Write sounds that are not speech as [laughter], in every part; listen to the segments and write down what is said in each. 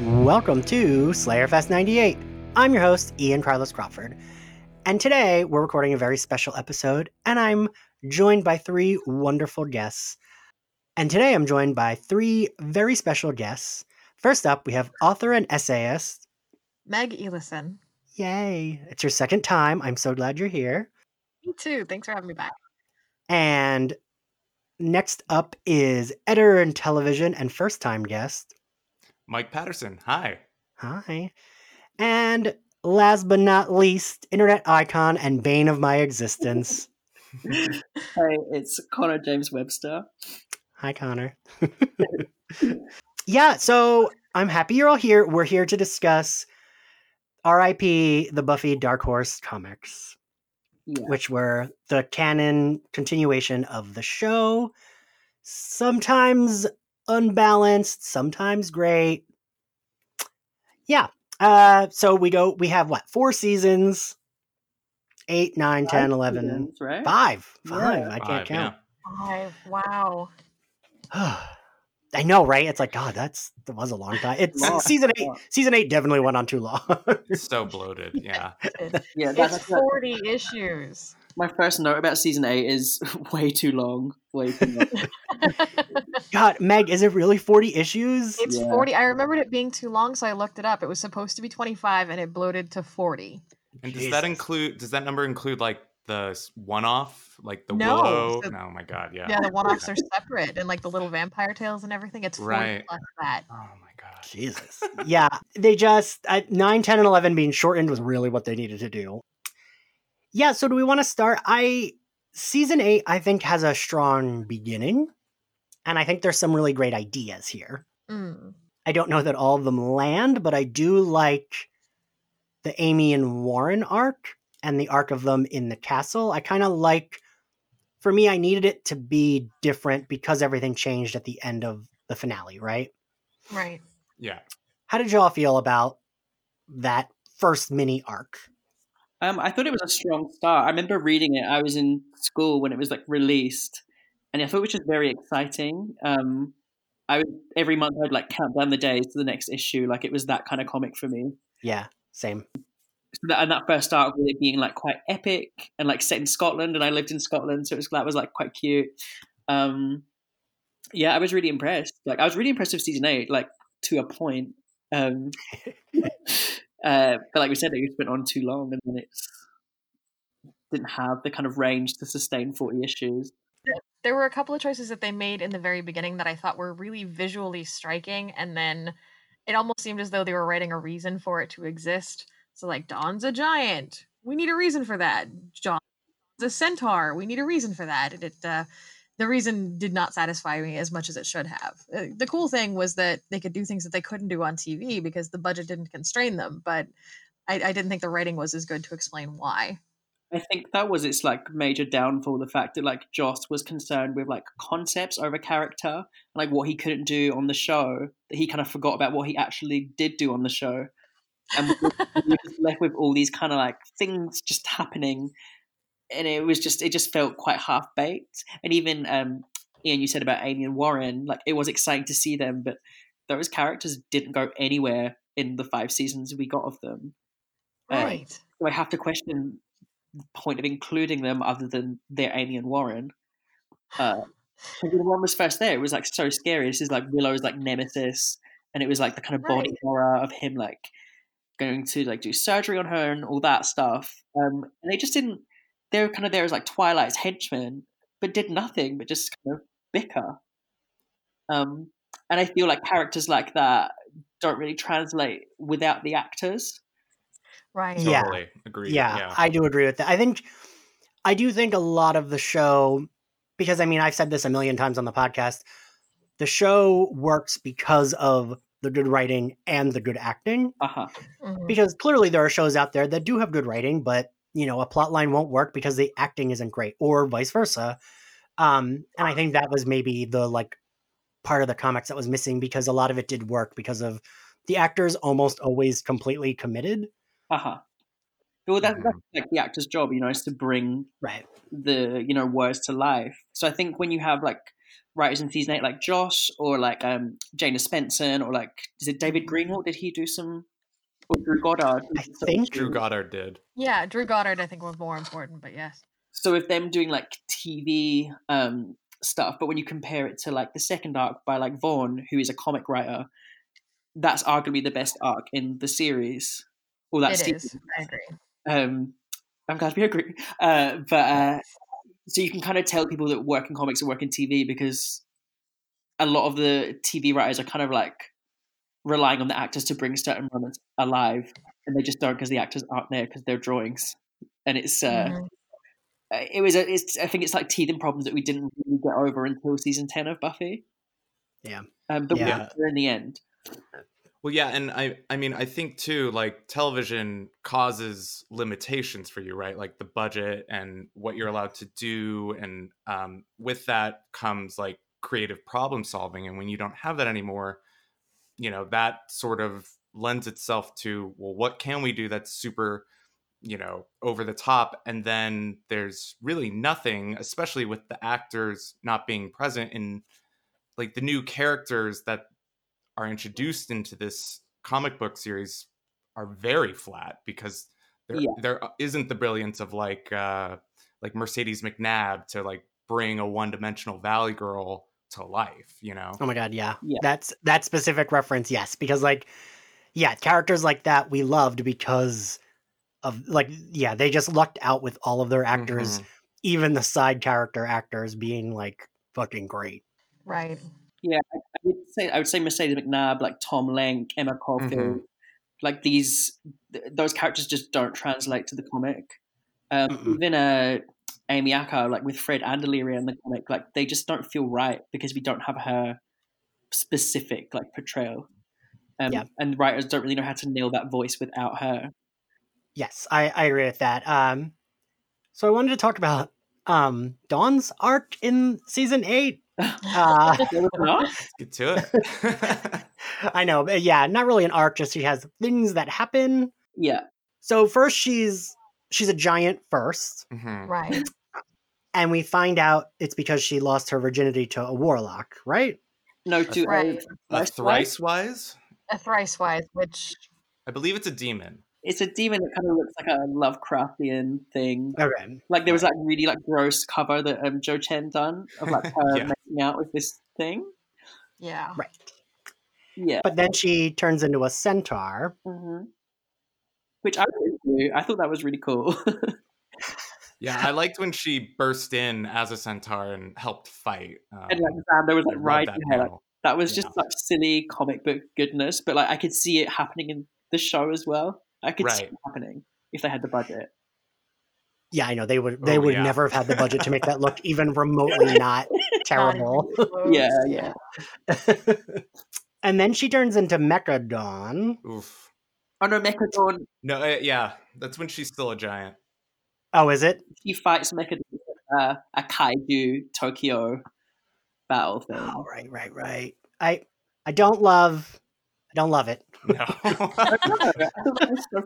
Welcome to Slayerfest 98. I'm your host, Ian Carlos Crawford. And today we're recording a very special episode, and I'm joined by three wonderful guests. And today I'm joined by three very special guests. First up, we have author and essayist. Meg Elison. Yay. It's your second time. I'm so glad you're here. Me too. Thanks for having me back. And next up is editor in television and first time guest. Mike Patterson. Hi. Hi. And last but not least, internet icon and bane of my existence. [laughs] Hi, it's Connor James Webster. Hi, Connor. [laughs] yeah, so I'm happy you're all here. We're here to discuss RIP, the Buffy Dark Horse comics, Yeah. which were the canon continuation of the show. Sometimes unbalanced, sometimes great. Yeah. Uh, so we go, we have what, four seasons? Eight, nine, ten, Five eleven, seasons, right? five. Yeah. I can't Five, count. Five. Wow. [sighs] I know, right? It's like God. That's that was a long time. It's Long. season eight. Long. Season eight definitely went on too long. So bloated. Yeah. It- [laughs] Yeah, that's, it's 40 issues. My first note about season eight is [laughs] way too long. Way too long. [laughs] God, Meg, is it really forty issues? It's Yeah. 40. I remembered it being too long, so I looked it up. It was supposed to be 25 and it bloated to 40. And does that include? Does that number include like the one-off, like the No, Willow? so- oh my God. Yeah. Yeah, the one offs are [laughs] separate and like the little vampire tales and everything. It's Right. plus that. Oh my God. Jesus. yeah, they just uh, 9, 10, and eleven being shortened was really what they needed to do. Yeah. So do we want to start? I season eight, I think, has a strong beginning, and I think there's some really great ideas here. Mm. I don't know that all of them land, but I do like the Amy and Warren arc and the arc of them in the castle. I kind of like, for me, I needed it to be different because everything changed at the end of the finale, right? Right. Yeah. How did y'all feel about that first mini arc? Um, I thought it was a strong start. I remember reading it. I was in school when it was like released, and I thought it was just very exciting. Um, I would every month I'd like count down the days to the next issue. Like it was that kind of comic for me. Yeah, same. So that, and that first arc with it being like quite epic and like set in Scotland, and I lived in Scotland, so it was that was like quite cute. Um, yeah, I was really impressed. Like I was really impressed with season eight, like to a point. Um, [laughs] uh, but like we said, it just went on too long, and then it didn't have the kind of range to sustain forty issues. There were a couple of choices that they made in the very beginning that I thought were really visually striking, and then it almost seemed as though they were writing a reason for it to exist. So, like, Dawn's a giant. We need a reason for that. John's a centaur. We need a reason for that. And it, uh, the reason did not satisfy me as much as it should have. Uh, the cool thing was that they could do things that they couldn't do on TV because the budget didn't constrain them. But I, I didn't think the writing was as good to explain why. I think that was its like major downfall. The fact that like Joss was concerned with like concepts over character, like what he couldn't do on the show, that he kind of forgot about what he actually did do on the show, and we were [laughs] left with all these kind of like things just happening, and it was just it just felt quite half baked. And even um, Ian, you said about Amy and Warren, like it was exciting to see them, but those characters didn't go anywhere in the five seasons we got of them. Uh, Right. so I have to question the point of including them other than they're Amy and Warren. Uh, because when one was first there, it was like so scary. This is like Willow's like nemesis, and it was like the kind of body Right. horror of him like going to like do surgery on her and all that stuff. Um, and they just didn't. They were kind of there as like Twilight's henchmen, but did nothing but just kind of bicker. Um, and I feel like characters like that don't really translate without the actors. Right. Yeah. Totally. Agreed. yeah, Yeah. I do agree with that. I think I do think a lot of the show because I mean I've said this a million times on the podcast. The show works because of the good writing and the good acting. Uh huh. Mhm. Because clearly there are shows out there that do have good writing, but you know, a plot line won't work because the acting isn't great, or vice versa. Um, and I think that was maybe the like part of the comics that was missing because a lot of it did work because of the actors almost always completely committed. Uh huh. Well, that, that's like the actor's job, you know, is to bring Right. the you know words to life. So I think when you have like writers in season eight, like Joss or like um, Jane Espenson or like is it David Greenwald? Did he do some? Or Drew Goddard? I think Drew Goddard did. Yeah, Drew Goddard I think was more important, but yes. So with them doing like TV um, stuff, but when you compare it to like the second arc by like Vaughan, who is a comic writer, that's arguably the best arc in the series. Or that It season. is. I agree. Um, I'm glad we agree. Uh, but uh, so you can kind of tell people that work in comics and work in TV because a lot of the TV writers are kind of like relying on the actors to bring certain moments alive, and they just don't because the actors aren't there because they're drawings. And it's uh, Mhm. it was a, it's I think it's like teething problems that we didn't really get over until season ten of Buffy. Yeah. um, but Yeah. we were in the end. Well, yeah, and I I mean I think too like television causes limitations for you, right? Like the budget and what you're allowed to do, and um, with that comes like creative problem solving. And when you don't have that anymore, you know that sort of lends itself to well, what can we do that's super, you know, over the top? And then there's really nothing, especially with the actors not being present in like the new characters that are introduced into this comic book series are very flat because there Yeah. there isn't the brilliance of like uh like Mercedes McNabb to like bring a one-dimensional Valley Girl to life, you know. Oh my god, yeah. Yeah. That's that specific reference, yes. Because like yeah, characters like that we loved because of like yeah, they just lucked out with all of their actors, Mhm. even the side character actors being like fucking great. Right. Yeah, I would say I would say Mercedes McNabb, like Tom Lenk, Emma Caulfield, Mhm. like these th- those characters just don't translate to the comic. Um, even uh, Amy Acker, like with Fred and Illyria in the comic, like they just don't feel right because we don't have her specific like portrayal. Um, Yeah. and writers don't really know how to nail that voice without her. Yes, I, I agree with that. Um so I wanted to talk about um Dawn's arc in season eight. [laughs] Uh There was not? Let's get to it. [laughs] I know, but yeah, not really an arc, just she has things that happen. yeah, So first she's she's a giant first, Mhm. Right. And we find out it's because she lost her virginity to a warlock, right? no, to Right. A Thrice thrice wise, A thrice wise, which I believe it's a demon. it's a demon that kind of looks like a Lovecraftian thing. Okay. Like there was that really like gross cover that um, Jo Chen done of like [laughs] her Yeah. making out with this thing. yeah. Right. Yeah. But then she turns into a centaur. hmm Which I was into. I thought that was really cool. [laughs] Yeah, I liked when she burst in as a centaur and helped fight. Um, and like Xander was like love right that there. Like, that was just Yeah. such silly comic book goodness, but like I could see it happening in the show as well. I could see it happening if they had the budget. Yeah, I know they would they Oh, would yeah. never have had the budget to make that look even [laughs] remotely not [laughs] terrible. Not even close, [laughs] Yeah, yeah. and then she turns into Mecha Dawn. Oof. Oh no, Mechadon. No, uh, yeah, that's when she's still a giant. Oh, is it? She fights Mechadon, uh, a kaiju Tokyo battle thing. Oh, right, right, right. I I don't love I don't love it. No. I don't know, I thought that was so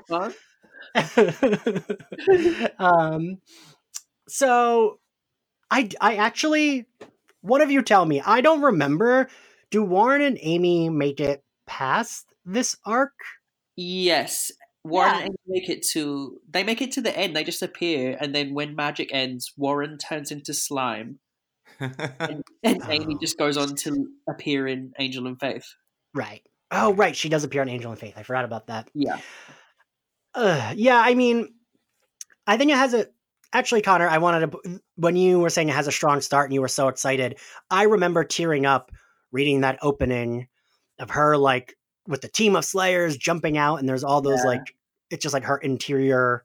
[laughs] fun. um so I I actually one of you tell me. I don't remember. Do Warren and Amy make it past this arc? Yes. Warren Yeah. and make it to they make it to the end, they just appear, and then when magic ends, Warren turns into slime. And, [laughs] and Amy Oh. just goes on to appear in Angel and Faith. Right. Oh, right. She does appear in Angel and Faith. I forgot about that. Yeah. Uh, yeah, I mean, I think it has a. Actually, Connor, I wanted to. When you were saying it has a strong start and you were so excited, I remember tearing up reading that opening of her, like, with the team of Slayers jumping out, and there's all those, Yeah. like, it's just like her interior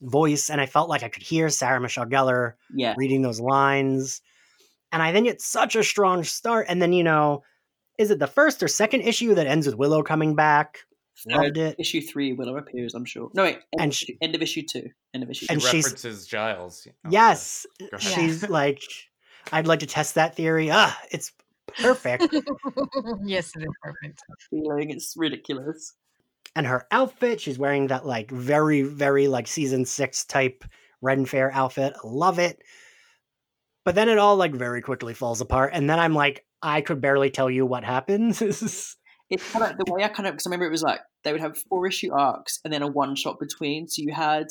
voice. And I felt like I could hear Sarah Michelle Gellar Yeah. reading those lines. And I think it's such a strong start. And then, you know, is it the first or second issue that ends with Willow coming back? Loved it. Issue three, Willow appears, I'm sure. No, wait. End, And of, she- issue, end of issue two. End of issue she And two. she's- references Giles. Oh, Yes. She's like, I'd like to test that theory. Ah, it's perfect. [laughs] yes, it is perfect. feeling. It's ridiculous. and her outfit, she's wearing that like very, very like season six type Ren Fair outfit. I love it. but then it all like very quickly falls apart, and then I'm like, I could barely tell you what happens. [laughs] it's kind of the way I kind of because I remember it was like they would have four issue arcs and then a one shot between. So you had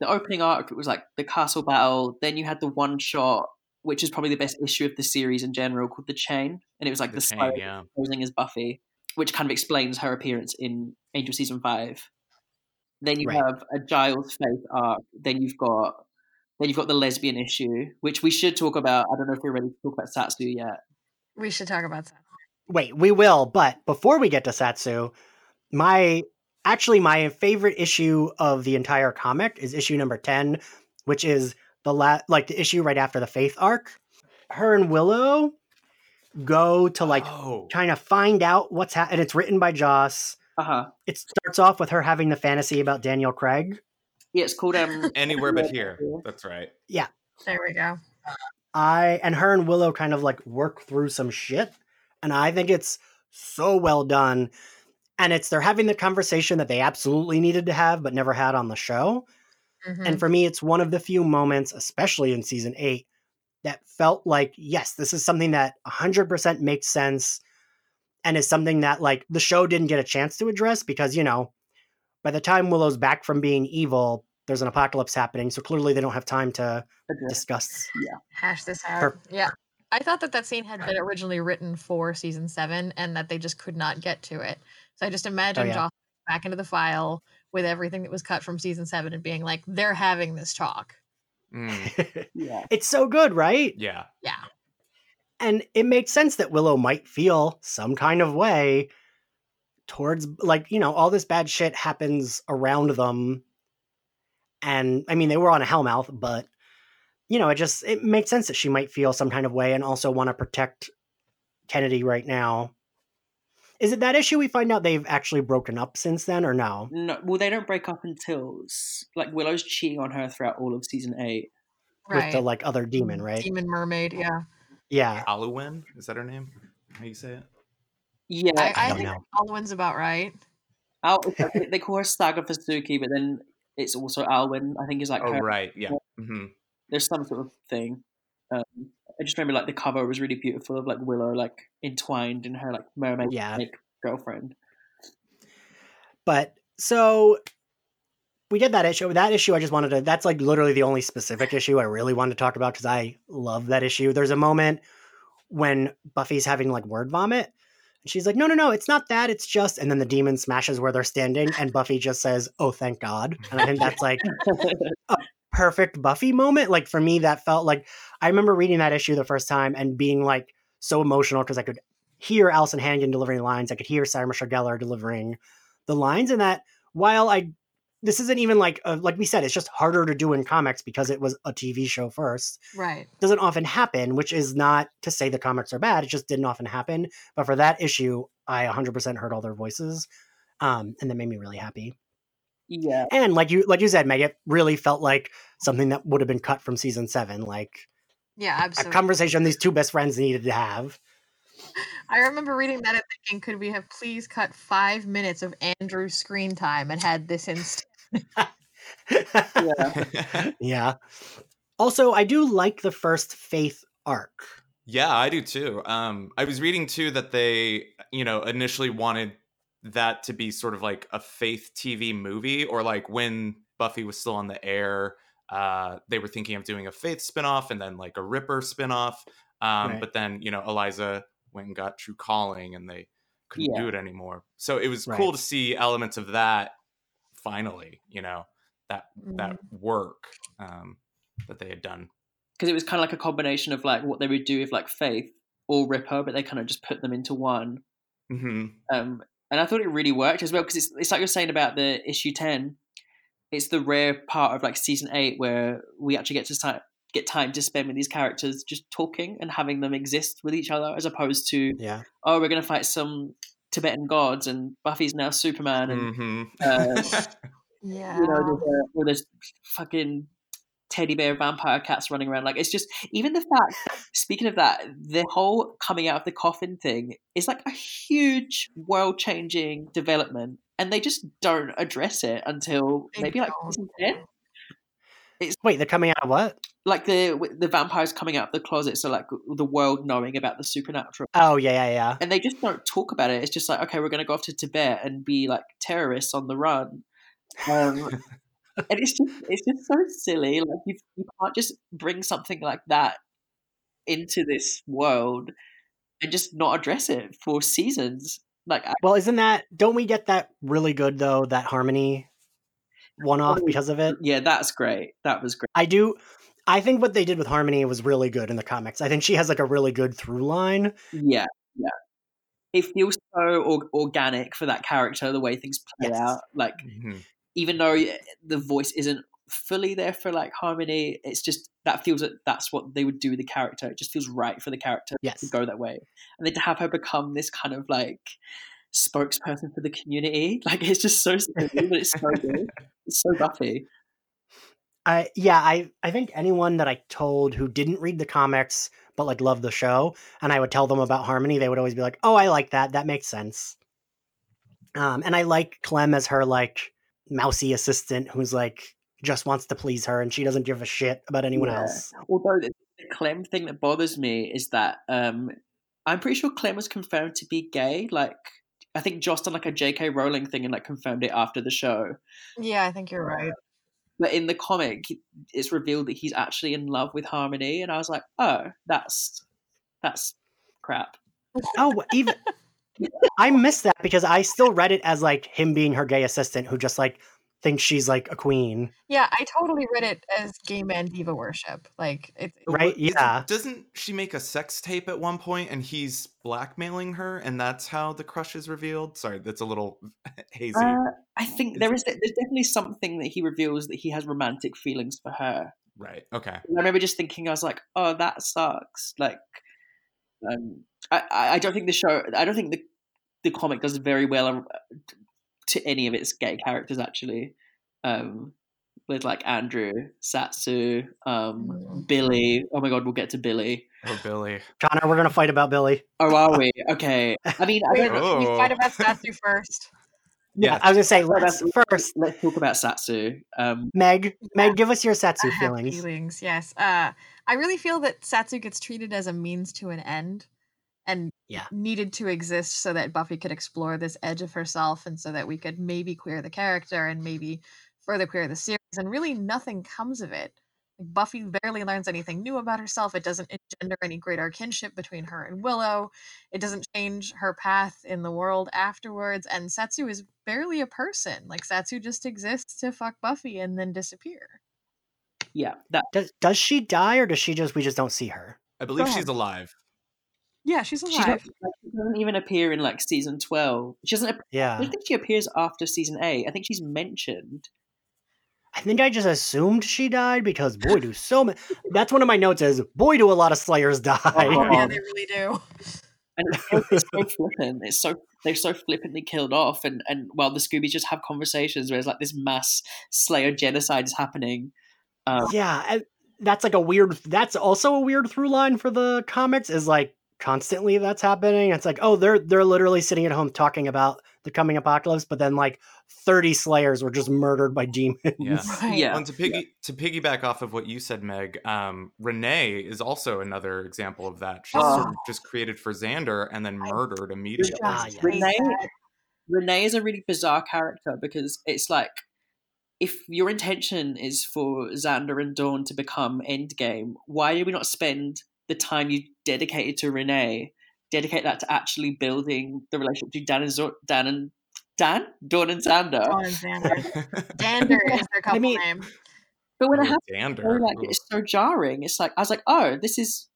the opening arc, it was like the castle battle. Then you had the one shot, which is probably the best issue of the series in general, called the Chain, and it was like The the, Chain, Slayer yeah. posing as Buffy, which kind of explains her appearance in Angel season five. Then you Right. have a Giles Faith arc. Then you've got then you've got the lesbian issue, which we should talk about. I don't know if we're ready to talk about Satsu yet. We should talk about Satsu. Wait, we will, but before we get to Satsu, my actually my favorite issue of the entire comic is issue number 10, which is the la- like the issue right after the Faith arc. Her and Willow go to like oh, trying to find out what's happening. And it's written by Joss. Uh huh. It starts off with her having the fantasy about Daniel Craig. Yeah, it's called [laughs] um. anywhere but here. That's right. Yeah. There we go. I and her and Willow kind of like work through some shit, and I think it's so well done. And it's they're having the conversation that they absolutely needed to have but never had on the show. Mhm. And for me, it's one of the few moments, especially in season eight, that felt like, yes, this is something that 100% makes sense and is something that, like, the show didn't get a chance to address because, you know, by the time Willow's back from being evil, there's an apocalypse happening. So clearly they don't have time to address- discuss. Yeah. Hash this out. Per- yeah. I thought that that scene had been originally written for season seven and that they just could not get to it. So I just imagine yeah. Joss back into the file with everything that was cut from season seven and being like, they're having this talk. Mm, [laughs] Yeah. it's so good, right? yeah. Yeah. And it makes sense that Willow might feel some kind of way towards, like, you know, all this bad shit happens around them. And I mean, they were on a Hellmouth, but, you know, it just, it makes sense that she might feel some kind of way and also want to protect Kennedy right now. Is it that issue we find out they've actually broken up since then or no? No, well, they don't break up until like Willow's cheating on her throughout all of season eight. Right. With the, like, other demon, right? Demon mermaid, yeah. Yeah. Aluwyn? Is that her name? How you say it? Yeah, I, I don't think know. Alwyn's about right. Al- they call her Saga Vasuki, but then it's also Alwyn. I think is like Oh, her. right. Yeah. hmm There's some sort of thing. Um, I just remember like the cover was really beautiful of like Willow like entwined in her like mermaid Yeah. like girlfriend. But so we did that issue. That issue, I just wanted to. That's like literally the only specific issue I really wanted to talk about because I love that issue. There's a moment when Buffy's having like word vomit. And she's like, no, no, no, it's not that. It's just. And then the demon smashes where they're standing, and Buffy just says, oh, thank God. And I think that's like [laughs] perfect Buffy moment. Like for me, that felt like I remember reading that issue the first time and being like so emotional because I could hear Alyson Hannigan delivering lines. I could hear Sarah Michelle Gellar delivering the lines, and that while I this isn't even like uh, like we said, it's just harder to do in comics because it was a TV show first. Right. Doesn't often happen, which is not to say the comics are bad. It just didn't often happen. But for that issue, I 100% heard all their voices, um, and that made me really happy. Yeah, And like you like you said, Meg, it really felt like something that would have been cut from season seven, like Yeah, absolutely. a conversation these two best friends needed to have. I remember reading that and thinking, could we have please cut five minutes of Andrew's screen time and had this instead? [laughs] yeah. [laughs] yeah. Also, I do like the first Faith arc. Yeah, I do too. Um, I was reading too that they, you know, initially wanted that to be sort of like a faith TV movie, or like when Buffy was still on the air, uh, they were thinking of doing a faith spinoff and then like a Ripper spinoff. Um, Right. But then, you know, Eliza went and got True Calling, and they couldn't Yeah. do it anymore. So it was Right. cool to see elements of that finally. You know, that that work um, that they had done. because it was kind of like a combination of like what they would do with like Faith or Ripper, but they kind of just put them into one. hmm Um, and I thought it really worked as well because it's it's like you're saying about the issue ten. It's the rare part of like season eight where we actually get to si- get time to spend with these characters just talking and having them exist with each other, as opposed to Yeah. oh we're gonna fight some Tibetan gods and Buffy's now Superman and hmm uh, [laughs] Yeah. you know there's, uh, there's fucking teddy bear vampire cats running around like it's just even the fact speaking of that the whole coming out of the coffin thing is like a huge world changing development and they just don't address it until maybe like don't. season 10 Wait, they're coming out of what? like the the vampires coming out of the closet, so like the world knowing about the supernatural, Oh yeah, yeah, yeah. and they just don't talk about it. It's just like, okay, we're going to go off to Tibet and be like terrorists on the run. Um, [laughs] and it's just it's just so silly. Like you you can't just bring something like that into this world and just not address it for seasons. Like I- Well, isn't that? Don't we get that really good though? That harmony one off Oh, because of it. yeah, that's great. That was great. I do. I think what they did with Harmony was really good in the comics. I think she has like a really good through line. Yeah, yeah. It feels so or- organic for that character, the way things play Yes. out. Like Mhm. Even though the voice isn't fully there for like harmony, it's just that feels that that's what they would do with the character. It just feels right for the character Yes. to go that way, and then to have her become this kind of like spokesperson for the community, [laughs] like it's just so silly, but it's so [laughs] good. It's so Buffy. I yeah, I I think anyone that I told who didn't read the comics but like loved the show, and I would tell them about Harmony, they would always be like, "Oh, I like that. That makes sense." Um, and I like Clem as her like mousy assistant who's like just wants to please her and she doesn't give a shit about anyone Yeah. else. Although the, the Clem thing that bothers me is that um, I'm pretty sure Clem was confirmed to be gay. Like I think Joss done like a J.K. Rowling thing and like confirmed it after the show. Yeah, I think you're right. But in the comic, it's revealed that he's actually in love with Harmony, and I was like, oh, that's that's crap. Oh, even I miss that because I still read it as like him being her gay assistant who just like thinks she's like a queen. Yeah, I totally read it as gay man diva worship. Like it's Right, Isn't- yeah. Doesn't she make a sex tape at one point and he's blackmailing her and that's how the crush is revealed? Sorry, that's a little [laughs] hazy. Uh, I think Is there it- is there's definitely something that he reveals that he has romantic feelings for her. right. Okay. I remember just thinking, I was like, oh, that sucks. Like, um, I, I I don't think the show, I don't think the, the comic does very well uh, to any of its gay characters, actually. Um, with like Andrew, Satsu, um, Mm. Billy. Oh my god, we'll get to Billy. Oh, Billy. Connor, we're gonna fight about Billy. Oh, are we? Okay. I mean, I don't, [laughs] we Oh. fight about Satsu first. Yeah. I was gonna say Oh, let's first. let's talk about Satsu. Um, Meg, Meg, give us your Satsu I have feelings. feelings, yes. Uh, I really feel that Satsu gets treated as a means to an end, and Yeah. needed to exist so that Buffy could explore this edge of herself, and so that we could maybe queer the character and maybe further queer the series. And really, nothing comes of it. Like, Buffy barely learns anything new about herself. It doesn't engender any greater kinship between her and Willow. It doesn't change her path in the world afterwards. And Satsu is barely a person. Like Satsu just exists to fuck Buffy and then disappear. Yeah, that Does does she die or does she just we just don't see her? I believe she's alive. Yeah, she's she, alive. doesn't, like, she doesn't even appear in like season twelve. She doesn't. Yeah, I don't think she appears after season eight. I think she's mentioned. I think I just assumed she died because boy do so many that's one of my notes is boy do a lot of Slayers oh, die. Oh, yeah, [laughs] they really do. [laughs] And it's so, it's so flippant. It's so they're so flippantly killed off, and and while the Scoobies just have conversations where it's like this mass Slayer genocide is happening. Um, Yeah, that's like a weird. That's also a weird through line for the comics. Is like constantly that's happening. It's like oh they're they're literally sitting at home talking about the coming apocalypse, but then like thirty Slayers were just murdered by demons. Yeah. Right. Yeah. And to piggy to piggyback off of what you said, Meg, um, Renee is also another example of that. She's sort of just created for Xander and then murdered immediately. Yes. Renee, Renee is a really bizarre character because it's like if your intention is for Xander and Dawn to become Endgame, why do we not spend the time you dedicated to Renee, dedicate that to actually building the relationship between Dan and Zor- Dan and Dan, Dawn and Xander? Dawn and Xander. [laughs] Dander is their couple mean- name. But when it Ooh, happens, Xander. like it's so jarring. It's like I was like, oh, this is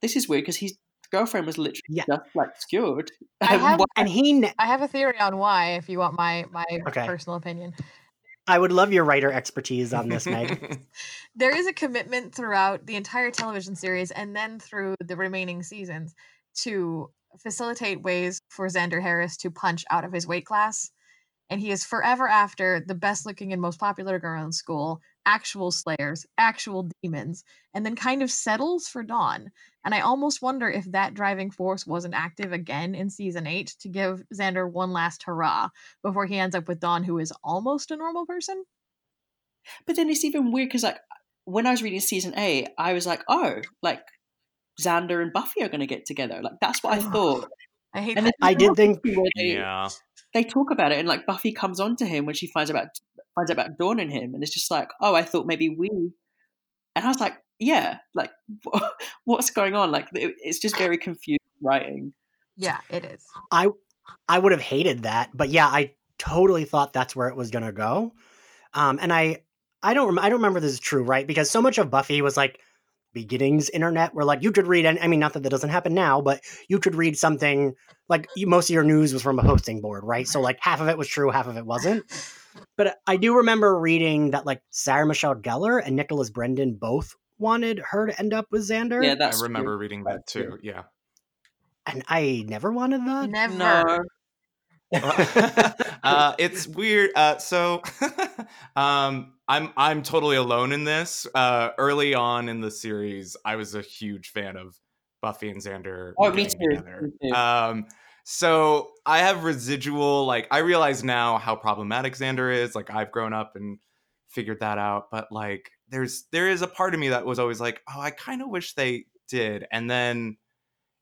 this is weird because his girlfriend was literally Yeah. just like skewered. I [laughs] have- And he, ne- I have a theory on why, if you want my my Okay. personal opinion. I would love your writer expertise on this, Meg. [laughs] There is a commitment throughout the entire television series and then through the remaining seasons to facilitate ways for Xander Harris to punch out of his weight class. And he is forever after the best looking and most popular girl in school, actual slayers, actual demons, and then kind of settles for Dawn. And I almost wonder if that driving force wasn't active again in season eight to give Xander one last hurrah before he ends up with Dawn, who is almost a normal person. But then it's even weird because like when I was reading season eight, I was like, oh, like Xander and Buffy are going to get together. Like that's what I thought. I hate And that. I did think where they, Yeah. They talk about it, and like Buffy comes on to him when she finds out about finds out about Dawn and him, and it's just like, oh, I thought maybe we, and I was like, yeah, like [laughs] what's going on? Like it's just very confused writing. Yeah, it is. I I would have hated that, but yeah, I totally thought that's where it was gonna go. Um, and I, I don't, rem- I don't remember this is true, right? Because so much of Buffy was like beginnings internet, where like you could read, and I mean, not that that doesn't happen now, but you could read something like you, most of your news was from a hosting board, right? So like half of it was true, half of it wasn't. But I do remember reading that like Sarah Michelle Gellar and Nicholas Brendon both wanted her to end up with Xander, Yeah, that's I remember true. reading that too. Yeah. and I never wanted that. Never. No, [laughs] [laughs] uh, it's weird. Uh, so, [laughs] um, I'm I'm totally alone in this. Uh, early on in the series, I was a huge fan of Buffy and Xander. Oh, me too, together. me too. Um, so I have residual. Like I realize now how problematic Xander is. Like I've grown up and figured that out. But like, there's there is a part of me that was always like, oh, I kind of wish they did. And then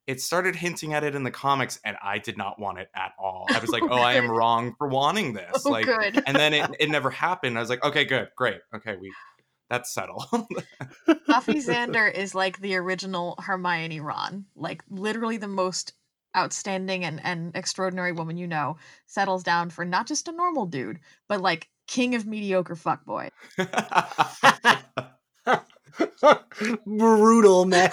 it started hinting at it in the comics, and I did not want it at all. I was like, [laughs] oh, I am wrong for wanting this. Oh, like, good. and then it, [laughs] it never happened. I was like, okay, good, great, okay, we that's settled. [laughs] Buffy Xander is like the original Hermione Ron. Like literally the most outstanding and, and extraordinary woman you know settles down for not just a normal dude, but like king of mediocre fuckboy. Brutal, Meg.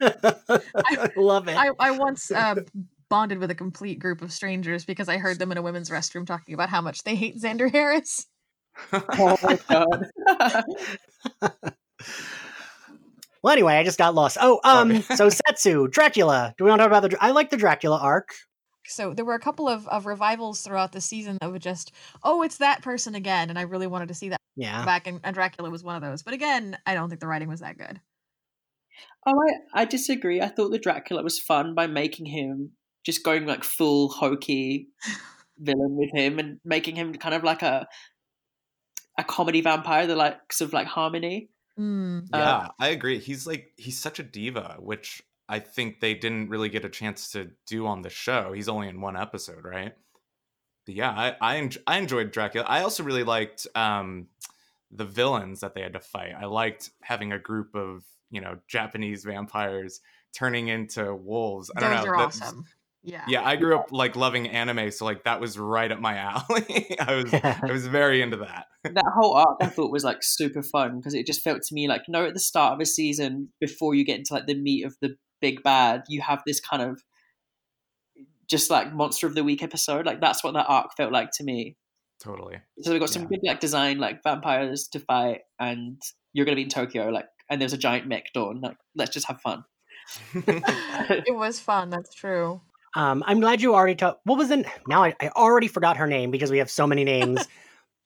I [laughs] love it. I, I once uh, [laughs] bonded with a complete group of strangers because I heard them in a women's restroom talking about how much they hate Xander Harris. oh my god. well, anyway, I just got lost. Oh, um, so Satsu, Dracula. Do we want to talk about the? I like the Dracula arc. So there were a couple of, of revivals throughout the season that would just, oh, it's that person again. And I really wanted to see that Yeah, back, and, and Dracula was one of those. But again, I don't think the writing was that good. Oh, I, I disagree. I thought the Dracula was fun by making him just going like full hokey villain with him and making him kind of like a a comedy vampire, the likes of like Harmony. Mm. Uh, yeah, I agree. He's like he's such a diva, which I think they didn't really get a chance to do on the show. He's only in one episode, right? But yeah, I I, en- I enjoyed Dracula. I also really liked um, the villains that they had to fight. I liked having a group of you know Japanese vampires turning into wolves. I Those don't know. are that's- awesome. Yeah. Yeah, I grew up like loving anime, so like that was right up my alley. [laughs] I was I [laughs] was very into that. That whole arc I thought was like super fun because it just felt to me like, you know, at the start of a season, before you get into like the meat of the big bad, you have this kind of just like monster of the week episode. Like that's what that arc felt like to me. Totally. So we got some Yeah. good like design, like vampires to fight, and you're gonna be in Tokyo, like, and there's a giant mech dawn. Like, let's just have fun. [laughs] it was fun. That's true. um, I'm glad you already talked. What was in? Now I, I already forgot her name because we have so many [laughs] names.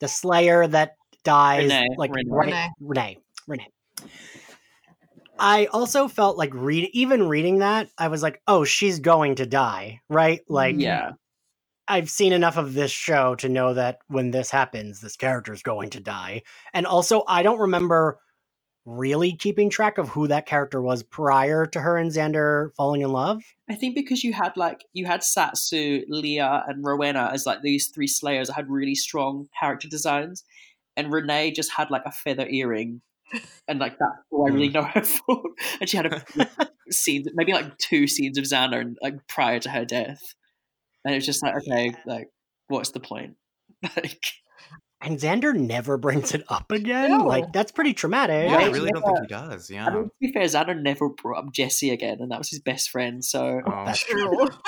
the Slayer that dies, Renee, like Renee. right- Renee. Renee, Renee. I also felt like read even reading that I was like, oh, she's going to die, right? Like, Yeah, I've seen enough of this show to know that when this happens, this character is going to die. And also, I don't remember really keeping track of who that character was prior to her and Xander falling in love. I think because you had like you had Satsu, Leah, and Rowena as like these three Slayers that had really strong character designs, and Renee just had like a feather earring, and like that's all I really hmm. know her [laughs] for. And she had a few [laughs] scenes, maybe like two scenes of Xander, and like prior to her death, and it was just like, okay, like what's the point? [laughs] Like, And Xander never brings it up again. No. Like that's pretty traumatic. Yeah, I really don't think he does. I Yeah. mean, to be fair, Xander never brought up Jesse again, and that was his best friend. So Oh. That's True. [laughs]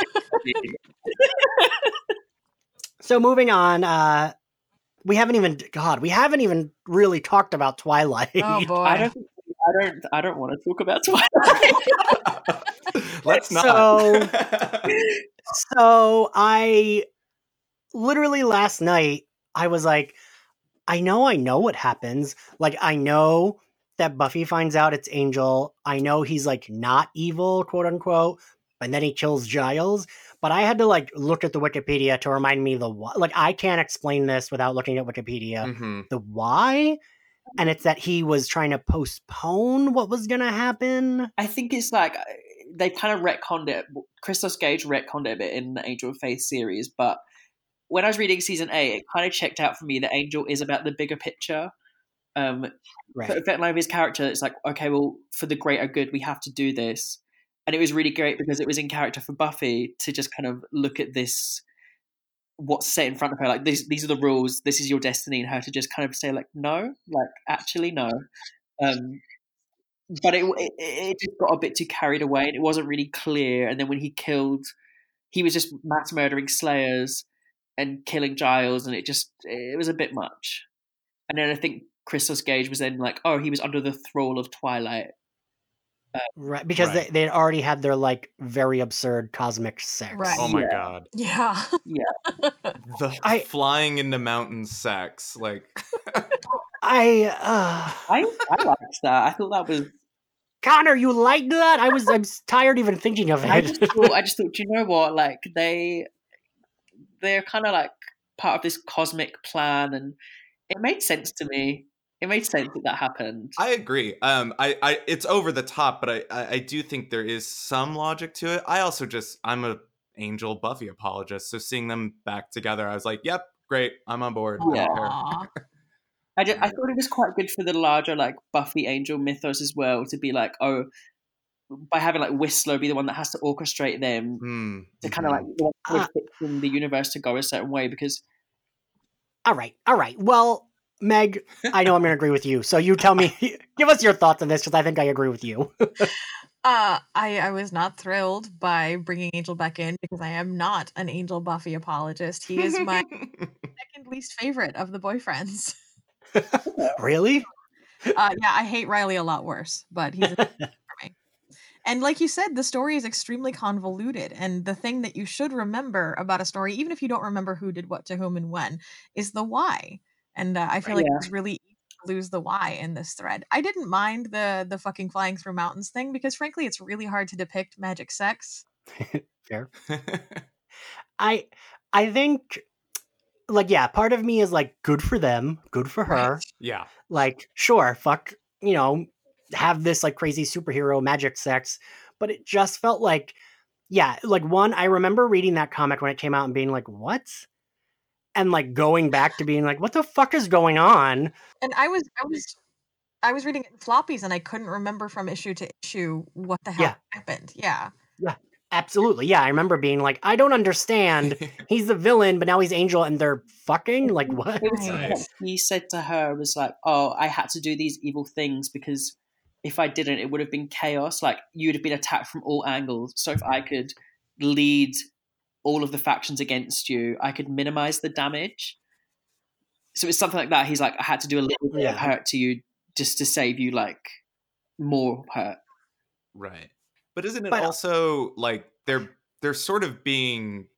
So moving on, uh we haven't even God, we haven't even really talked about Twilight. oh [laughs] boy. [laughs] I don't, I don't, I don't want to talk about Twilight. Let's not. So- so I literally last night I was like, I know I know what happens. Like I know that Buffy finds out it's Angel. I know he's like not evil, quote unquote, and then he kills Giles. But I had to like look at the Wikipedia to remind me the why. Like I can't explain this without looking at Wikipedia. Mhm. The why and it's that he was trying to postpone what was going to happen. I think it's like uh, they kind of retconned it. Christos Gage retconned it a bit in the Angel of Faith series, but when I was reading season eight, it kind of checked out for me that Angel is about the bigger picture. Um, Right. Vetlanov's character, it's like, okay, well, for the greater good, we have to do this. And it was really great because it was in character for Buffy to just kind of look at this, what's set in front of her. Like, these, these are the rules, this is your destiny, and her to just kind of say, like, no, like, actually, no. Um, but it, it, it just got a bit too carried away and it wasn't really clear. And then when he killed, he was just mass murdering Slayers and killing Giles, and it just, it was a bit much. And then I think Christos Gage was then like, oh, he was under the thrall of Twilight. Right, because Right. they they had already had their like very absurd cosmic sex. Right. oh my Yeah. god. Yeah. Yeah. [laughs] The I- flying into mountains sex. Like [laughs] I uh I, I liked that. I thought that was. Connor, you liked that? I was I'm tired even thinking of it. I it. just thought. I just thought. You know what? Like they, they're kind of like part of this cosmic plan, and it made sense to me. It made sense that that happened. I agree. Um, I, I, it's over the top, but I, I, I do think there is some logic to it. I also just, I'm a Angel Buffy apologist, so seeing them back together, I was like, yep, great, I'm on board. Yeah. I don't care. Aw. I, just, I [laughs] thought it was quite good for the larger like Buffy Angel mythos as well to be like, oh, by having like Whistler be the one that has to orchestrate them Hmm, to kind of like the one Uh, fixing the universe to go a certain way because all right, all right. Well, Meg, I know I'm going [laughs] to agree with you. So you tell me, [laughs] give us your thoughts on this because I think I agree with you. [laughs] Uh, I, I was not thrilled by bringing Angel back in because I am not an Angel Buffy apologist. He is my second least favorite of the boyfriends. really? Uh, yeah, I hate Riley a lot worse, but he's a for me. And like you said, the story is extremely convoluted. And the thing that you should remember about a story, even if you don't remember who did what to whom and when, is the why. And uh, I feel like Yeah. it's really lose the why in this thread. I didn't mind the the fucking flying through mountains thing because frankly, it's really hard to depict magic sex. [laughs] Fair. I I think like yeah, part of me is like good for them, good for her. Right. yeah. Like sure, fuck, you know, have this like crazy superhero magic sex, but it just felt like yeah, like one I remember reading that comic when it came out and being like, "What?" And like going back to being like, "What the fuck is going on?" And I was I was I was reading it in floppies and I couldn't remember from issue to issue what the hell Yeah. happened. Yeah. Yeah. Absolutely. Yeah, I remember being like, "I don't understand. [laughs] He's the villain, but now he's Angel and they're fucking like what?" [laughs] it was Right. like he said to her was like, "Oh, I had to do these evil things because if I didn't, it would have been chaos. Like you'd have been attacked from all angles. So if I could lead all of the factions against you, I could minimize the damage." So it's something like that. He's like, "I had to do a little bit of hurt to you just to save you like more hurt." Right. But isn't it But- also like they're they're sort of being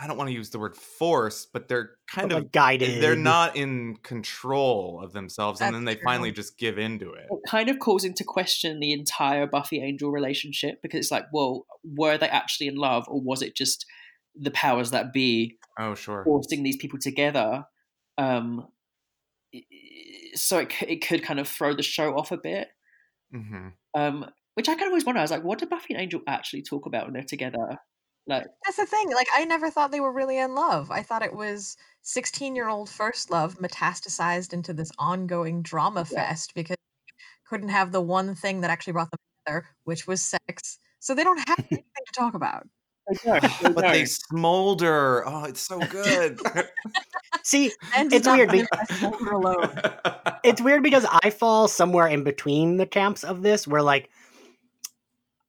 I don't want to use the word force, but they're kind But, of like guided. they're not in control of themselves and then they true. finally just give into it. it kind of calls into question the entire Buffy Angel relationship because it's like, well, were they actually in love or was it just the powers that be Oh, sure. forcing these people together? Um, i- i- so it, it could kind of throw the show off a bit. hmm Um, which I kind of always wonder. I was like, what did Buffy and Angel actually talk about when they're together? Like, That's the thing. Like, I never thought they were really in love. I thought it was 16 year old first love metastasized into this ongoing drama Yeah. fest because they couldn't have the one thing that actually brought them together, which was sex. So they don't have [laughs] anything to talk about. they [laughs] they But they smolder. Oh, it's so good. [laughs] See, And It's weird live be- Smolder alone. it's weird because I fall somewhere in between the camps of this where like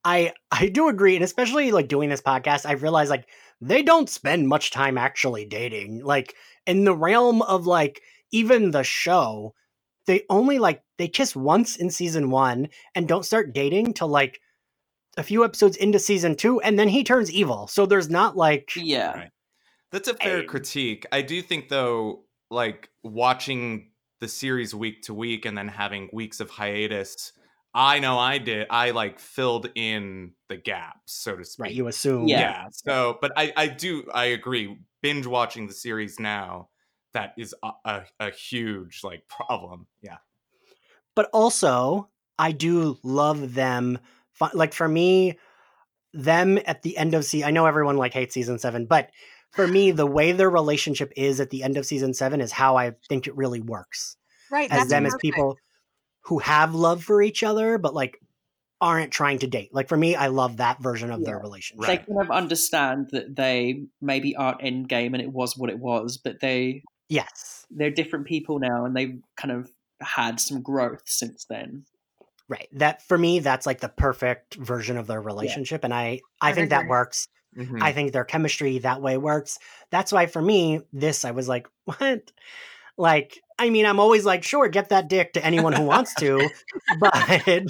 I I do agree and especially like doing this podcast I realize like they don't spend much time actually dating like in the realm of like even the show they only like they kiss once in season 1 and don't start dating till like a few episodes into season 2 and then he turns evil so there's not like Yeah. Right. That's a fair I- critique. I do think though, like watching the series week to week and then having weeks of hiatus, I know I did. I like filled in the gaps, so to speak. right you assume Yeah. yeah. So, but I, I do, I agree. Binge watching the series now, that is a, a, a huge like problem. Yeah. but also I do love them. Like for me, them at the end of season. I know everyone like hates season seven, but for me, the way their relationship is at the end of season seven is how I think it really works. Right. As that's them as people who have love for each other, but like aren't trying to date. Like for me, I love that version of their relationship. They kind of understand that they maybe aren't end game and it was what it was, but they Yes. they're different people now and they've kind of had some growth since then. Right. That for me, that's like the perfect version of their relationship. And I, I I think that agree. works. Mhm. I think their chemistry that way works. That's why for me, this I was like, [laughs] what? Like, I mean, I'm always like, sure, get that dick to anyone who wants to, [laughs] but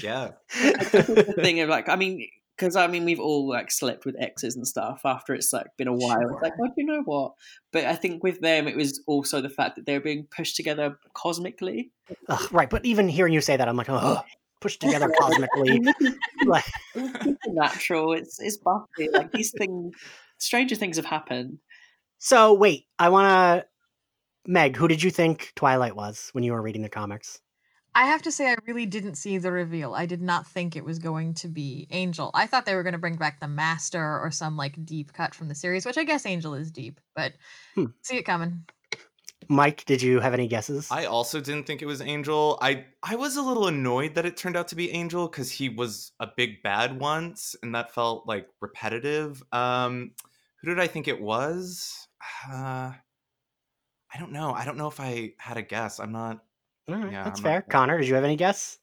yeah. [laughs] the thing of like, I mean, because I mean, we've all like slept with exes and stuff after it's like been a while. It's like, well, you know what? But I think with them, it was also the fact that they're being pushed together cosmically. Ugh, right. But even hearing you say that, I'm like, oh, pushed together [laughs] cosmically. like, It's natural. It's it's Buffy. Like these things, stranger things have happened. so wait, I want to. Meg, who did you think Twilight was when you were reading the comics? I have to say, I really didn't see the reveal. I did not think it was going to be Angel. I thought they were going to bring back the Master or some like deep cut from the series, which I guess Angel is deep, but Hmm. see it coming. Mike, did you have any guesses? I also didn't think it was Angel. I I was a little annoyed that it turned out to be Angel because he was a big bad once, and that felt like repetitive. Um, who did I think it was? [sighs] Uh, I don't know. I don't know if I had a guess. I'm not. All right, yeah, that's I'm fair. sure. Connor, did you have any guess?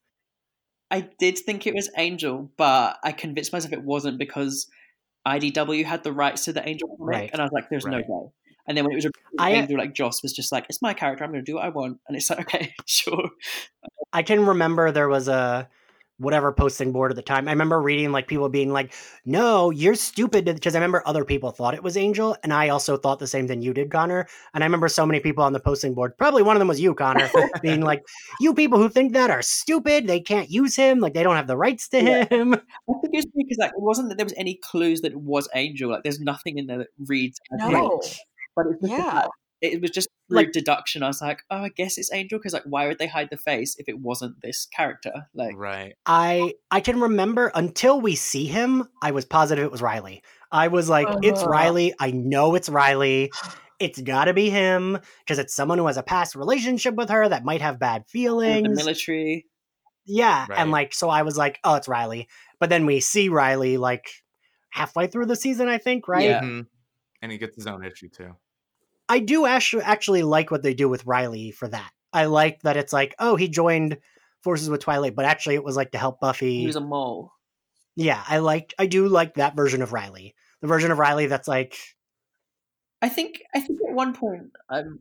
I did think it was Angel, but I convinced myself it wasn't because IDW had the rights to the Angel comic, Right. and I was like, "There's no way." And then when it was I- Angel, like Joss was just like, "It's my character. I'm going to do what I want," and it's like, [laughs] "Okay, sure." I can remember there was a whatever posting board at the time. I remember reading like people being like, "No, you're stupid," because I remember other people thought it was Angel, and I also thought the same thing you did, Connor. And I remember so many people on the posting board. Probably one of them was you, Connor, [laughs] being like, "You people who think that are stupid. They can't use him. Like they don't have the rights to Yeah. him." I think it's because like it wasn't that there was any clues that it was Angel. Like there's nothing in there that reads No. Angel. But it's just Yeah. fact- it was just through Like- deduction. I was like, oh, I guess it's Angel because like, why would they hide the face if it wasn't this character? Like, Right. I I can remember until we see him, I was positive it was Riley. I was like, "It's Uh-huh. Riley. I know it's Riley." It's got to be him because it's someone who has a past relationship with her that might have bad feelings. the feelings. military. Yeah, Right. and like so I was like, oh, it's Riley. But then we see Riley like halfway through the season, I think, right? Yeah. Mhm. And he gets his own issue too. I do actually actually like what they do with Riley for that. I like that it's like, oh, he joined forces with Twilight, but actually it was like to help Buffy. He was a mole. yeah, I like I do like that version of Riley. The version of Riley that's like, I think. I think at one point, um,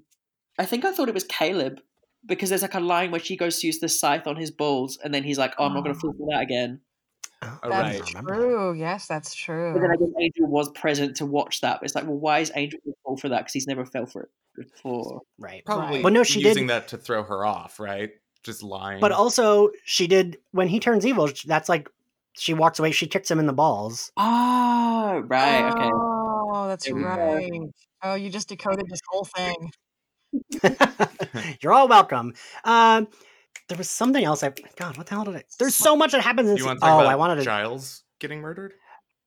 I think I thought it was Caleb because there's like a line where she goes to use the scythe on his balls, and then he's like, "Oh, I'm not going to fall for that again." Oh, Oh, right. That's true. Yes, that's true. But then I guess Angel was present to watch that. But it's like, well, why is Angel going fall for that? Because he's never fell for it before. Right. Probably Well, no, she using did- that to throw her off, right? Just lying. But also she did when he turns evil, that's like she walks away, she kicks him in the balls. Oh, right. Okay. Oh, that's There go. right. Oh, you just decoded this whole thing. [laughs] You're all welcome. Um, there was something else. I God, what the hell did I? There's so much that happens in. you want to talk oh, about I wanted to. Giles getting murdered?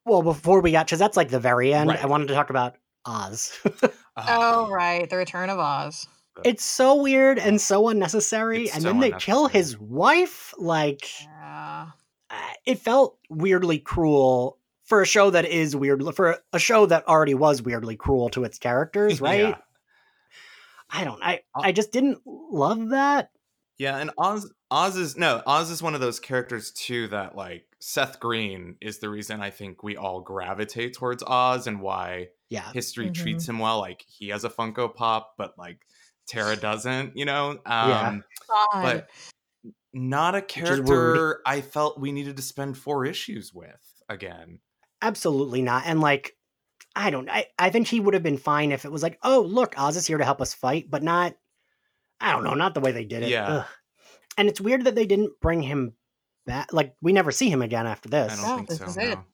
Well, before we got, because that's like the very end. I wanted to talk about Oz. [laughs] Ah, Oh, right. The Return of Oz. it's so weird and so unnecessary, It's and so then they kill his wife. Like, Yeah. uh, it felt weirdly cruel for a show that is weird for a show that already was weirdly cruel to its characters, [laughs] right? Yeah. I don't. I I just didn't love that. Yeah, and Oz Oz is no, Oz is one of those characters too that like Seth Green is the reason I think we all gravitate towards Oz and why Yeah. history Mhm. treats him well. Like he has a Funko Pop, but like Tara doesn't, you know? Um Yeah. But not a character I felt we needed to spend four issues with again. Absolutely not. And like, I don't. I I think he would have been fine if it was like, oh look, Oz is here to help us fight, but not. I don't know, not the way they did it. Yeah. Ugh. And it's weird that they didn't bring him back. Like we never see him again after I this. don't No, think this so. is it. no.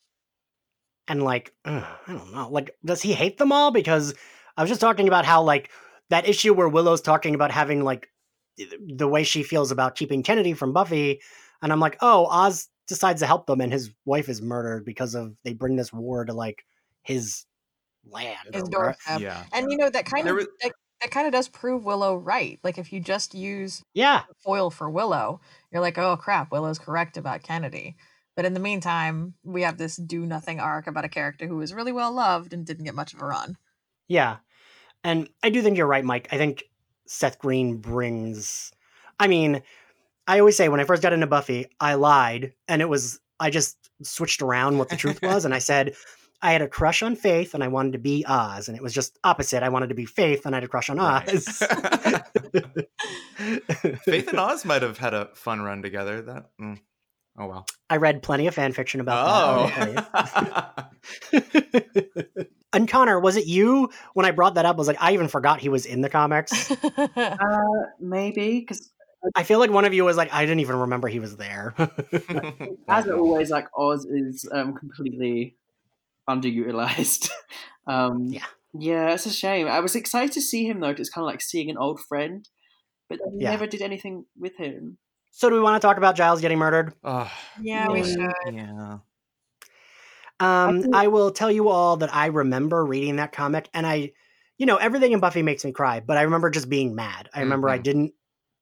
And like, ugh, I don't know. Like, does he hate them all? Because I was just talking about how like that issue where Willow's talking about having like the way she feels about keeping Kennedy from Buffy, and I'm like, oh, Oz decides to help them, and his wife is murdered because of they bring this war to like his land. His or doorstep. yeah. And you know that kind There of was- that, that kind of does prove Willow right. Like if you just use Yeah, foil for Willow, you're like, oh crap, Willow's correct about Kennedy. But in the meantime, we have this do nothing arc about a character who was really well loved and didn't get much of a run. yeah, and I do think you're right, Mike. I think Seth Green brings. I mean, I always say when I first got into Buffy, I lied, and it was I just switched around what the truth [laughs] was, and I said I had a crush on Faith, and I wanted to be Oz, and it was just opposite. I wanted to be Faith, and I had a crush on Right. Oz. [laughs] Faith and Oz might have had a fun run together. That mm. oh well. I read plenty of fan fiction about that. Oh. I'll tell you. [laughs] [laughs] and Connor, was it you when I brought that up? I Was like I even forgot he was in the comics. Uh, maybe because I feel like one of you was like I didn't even remember he was there. as always, like Oz is um, completely underutilized. [laughs] um, Yeah. yeah, it's a shame. I was excited to see him though. 'cause It's kind of like seeing an old friend, but he Yeah. never did anything with him. so do we want to talk about Giles getting murdered? Oh, yeah, we should. yeah. Um, think- I will tell you all that I remember reading that comic, and I, you know, everything in Buffy makes me cry, but I remember just being mad. I remember I Mhm. didn't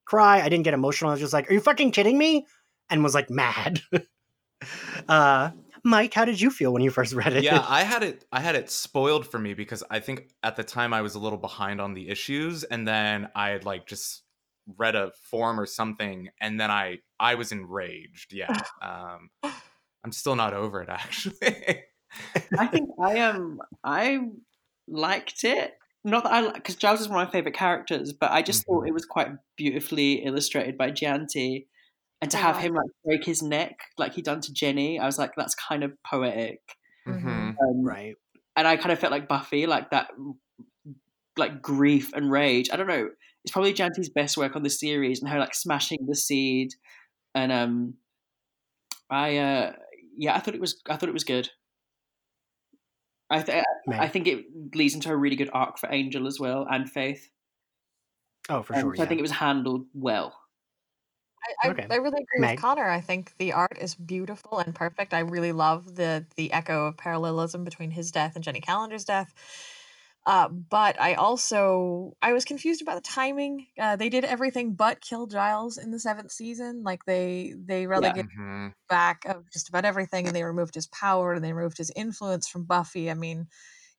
cry, I didn't get emotional. I was just like, "Are you fucking kidding me?" and was like mad. [laughs] uh, Mike, how did you feel when you first read it? yeah i had it i had it spoiled for me because i think at the time i was a little behind on the issues and then i had like just read a form or something and then i i was enraged yeah [laughs] um i'm still not over it [laughs] actually I think I um I liked it. Not that I like because Giles is one of my favorite characters, but I just thought Mhm. it was quite beautifully illustrated by Jeanty, and to have him like break his neck like he done to Jenny, I was like, that's kind of poetic. Mhm. Um, right. and I kind of felt like Buffy, like that, like grief and rage. I don't know. It's probably Jeanty's best work on the series, and her like smashing the seed, and um, I uh, yeah, I thought it was, I thought it was good. I th- Meg. I think it leads into a really good arc for Angel as well and Faith. oh, for Um, sure. so I think it was handled well. I, I, Okay. I really agree Meg? with Connor. I think the art is beautiful and perfect. I really love the the echo of parallelism between his death and Jenny Calendar's death. Uh, but I also I was confused about the timing. Uh, they did everything but kill Giles in the seventh season. Like they they relegated Mhm. back of just about everything, and they removed his power and they removed his influence from Buffy. I mean,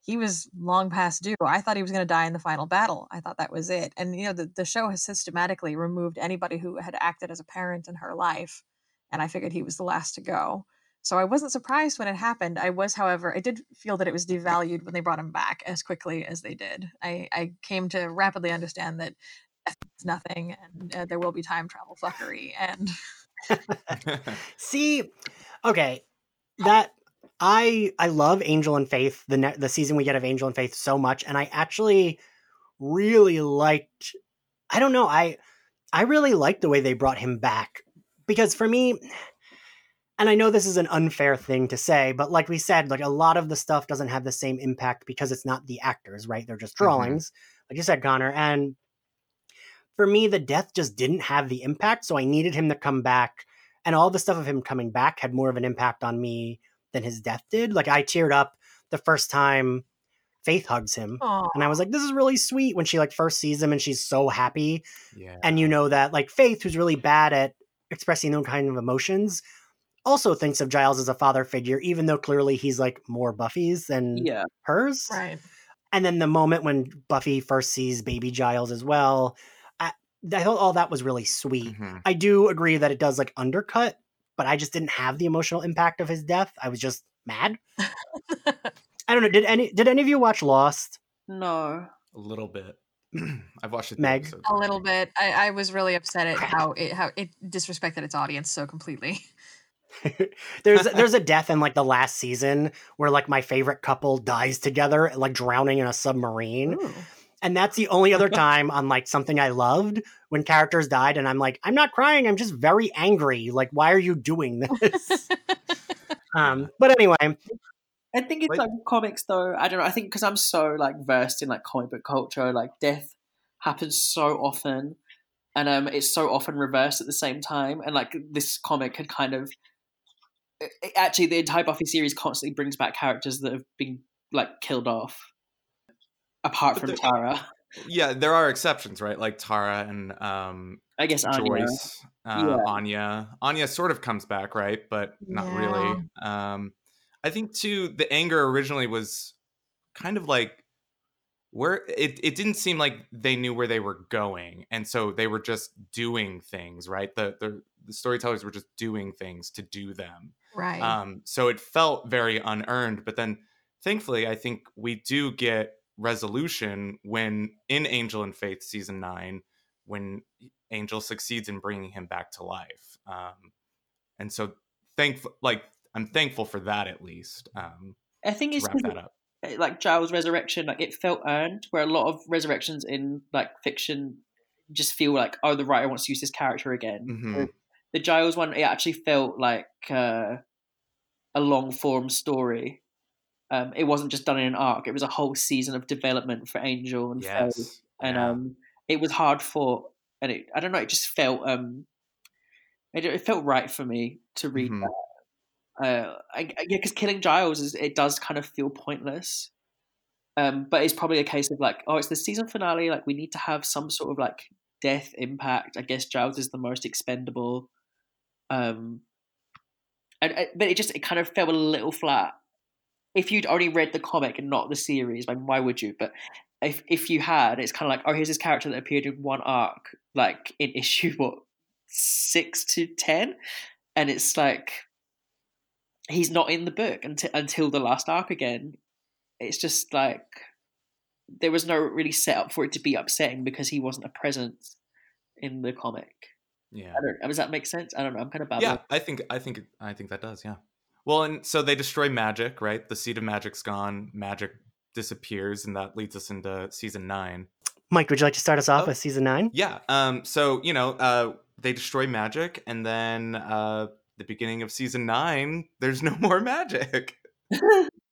he was long past due. I thought he was going to die in the final battle. I thought that was it. And you know, the the show has systematically removed anybody who had acted as a parent in her life, and I figured he was the last to go. So I wasn't surprised when it happened. I was, however, I did feel that it was devalued when they brought him back as quickly as they did. I, I came to rapidly understand that death is nothing, and uh, there will be time travel fuckery, and [laughs] [laughs] See, okay, that I I love Angel and Faith the ne- the season we get of Angel and Faith so much, and I actually really liked. I don't know. I I really liked the way they brought him back because for me, and I know this is an unfair thing to say, but like we said, like a lot of the stuff doesn't have the same impact because it's not the actors, right? They're just Mhm. drawings, like you said, Connor, and. For me, the death just didn't have the impact, so I needed him to come back and all the stuff of him coming back had more of an impact on me than his death did. Like I teared up the first time Faith hugs him. Aw. And I was like, this is really sweet when she like first sees him and she's so happy. yeah And you know that like Faith, who's really bad at expressing those kind of emotions, also thinks of Giles as a father figure, even though clearly he's like more Buffy's than Yeah, hers. right. And then the moment when Buffy first sees baby Giles as well, I, I thought all that was really sweet. Mhm. I do agree that it does like undercut, but I just didn't have the emotional impact of his death. I was just mad. [laughs] I don't know. Did any did any of you watch Lost? no. a little bit [clears throat] i've watched it Meg? a little bit. I, I was really upset at how it how it disrespected its audience so completely. [laughs] [laughs] there's there's a death in like the last season where like my favorite couple dies together, like drowning in a submarine. Ooh. And that's the only other time on like something I loved when characters died, and I'm like, I'm not crying, I'm just very angry. Like, why are you doing [laughs] this? um, but anyway, I think it's Wait. like comics though. I don't know. I think because I'm so like versed in like comic book culture, like death happens so often, and um, it's so often reversed at the same time. And like this comic had kind of it- it- actually the entire Buffy series constantly brings back characters that have been like killed off, apart But from the- Tara. [laughs] Yeah, there are exceptions, right? Like Tara and um, I guess Anya. Joyce, uh, Yeah. Anya. Anya sort of comes back, right? But not really. Um, I think too, the anger originally was kind of like where it, it didn't seem like they knew where they were going, and so they were just doing things, right? The the, the storytellers were just doing things to do them. Right. Um, so it felt very unearned. But then, thankfully, I think we do get resolution when in Angel and Faith season nine, when Angel succeeds in bringing him back to life. Um, and so, thankful, like I'm thankful for that at least. Um, I think it's wrap that up. like Giles' resurrection, like it felt earned, where a lot of resurrections in like fiction just feel like, oh, the writer wants to use this character again. Mhm. The Giles one, it actually felt like uh, a long form story. Um, it wasn't just done in an arc; it was a whole season of development for Angel and. Yes. and yeah. um, it was hard fought, and it I don't know, it just felt um, it, it felt right for me to read Mhm. that. Uh, I, I- yeah, because killing Giles is it does kind of feel pointless. Um, but it's probably a case of like, oh, it's the season finale. Like, we need to have some sort of like death impact. I guess Giles is the most expendable. Um, and, and- but it just it kind of fell a little flat. If you'd already read the comic and not the series, like why would you? But if if you had, it's kind of like, oh, here's this character that appeared in one arc, like in [laughs] issue what six to ten, and it's like he's not in the book until until the last arc again. It's just like there was no really setup for it to be upsetting because he wasn't a presence in the comic. yeah. I don't. Does that make sense? I don't know. I'm kind of bad. yeah i think i think i think that does yeah well and so they destroy magic right the seed of magic's gone magic disappears and that leads us into season nine Mike, would you like to start us off Oh. with season nine? yeah um so you know uh they destroy magic and then uh the beginning of season nine there's no more magic [laughs]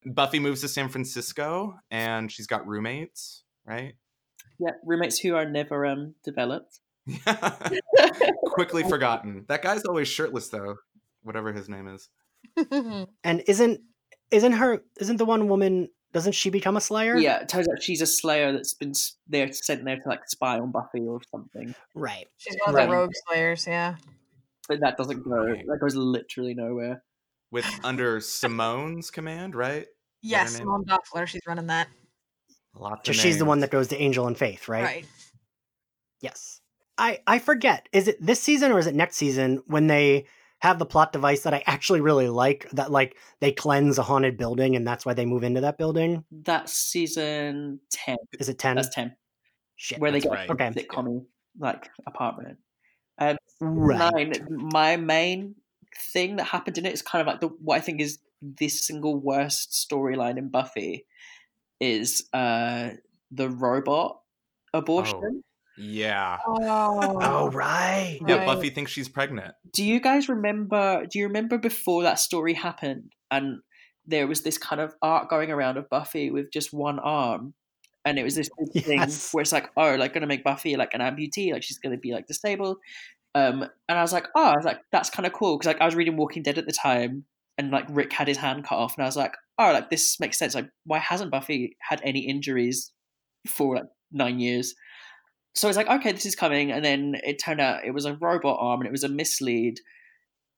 buffy moves to san francisco and she's got roommates right yeah, roommates who are never um developed. [laughs] quickly forgotten that guy's always shirtless though whatever his name is [laughs] And isn't isn't her isn't the one woman doesn't she become a slayer? Yeah, it turns out she's a Slayer that's been there sent there to like spy on Buffy or something. Right. She's one of Right. the rogue slayers, yeah. But that doesn't go. Right. That goes literally nowhere. with under simone's command right Yes, name? Simone Doppler, she's running that. Lots So of she's the one that goes to Angel and Faith, right? Right. Yes. I I forget. Is it this season or is it next season when they have the plot device that I actually really like that like they cleanse a haunted building and that's why they move into that building? That's season ten. Is it 10? That's ten. Shit. Where they That's get right. a Okay. sitcom like apartment. Um, right. nine. My main thing that happened in it is kind of like the what I think is the single worst storyline in Buffy is uh the robot abortion. Yeah. Oh, Oh, right. yeah Right. buffy thinks she's pregnant. Do you guys remember do you remember before that story happened and there was this kind of art going around of buffy with just one arm and it was this big [laughs] thing where it's like oh like gonna make buffy like an amputee like she's gonna be like disabled. Um and i was like oh i was like that's kind of cool because like i was reading walking dead at the time and like rick had his hand cut off and i was like oh like this makes sense like why hasn't buffy had any injuries for like nine years so it's like okay this is coming. And then it turned out it was a robot arm and it was a mislead.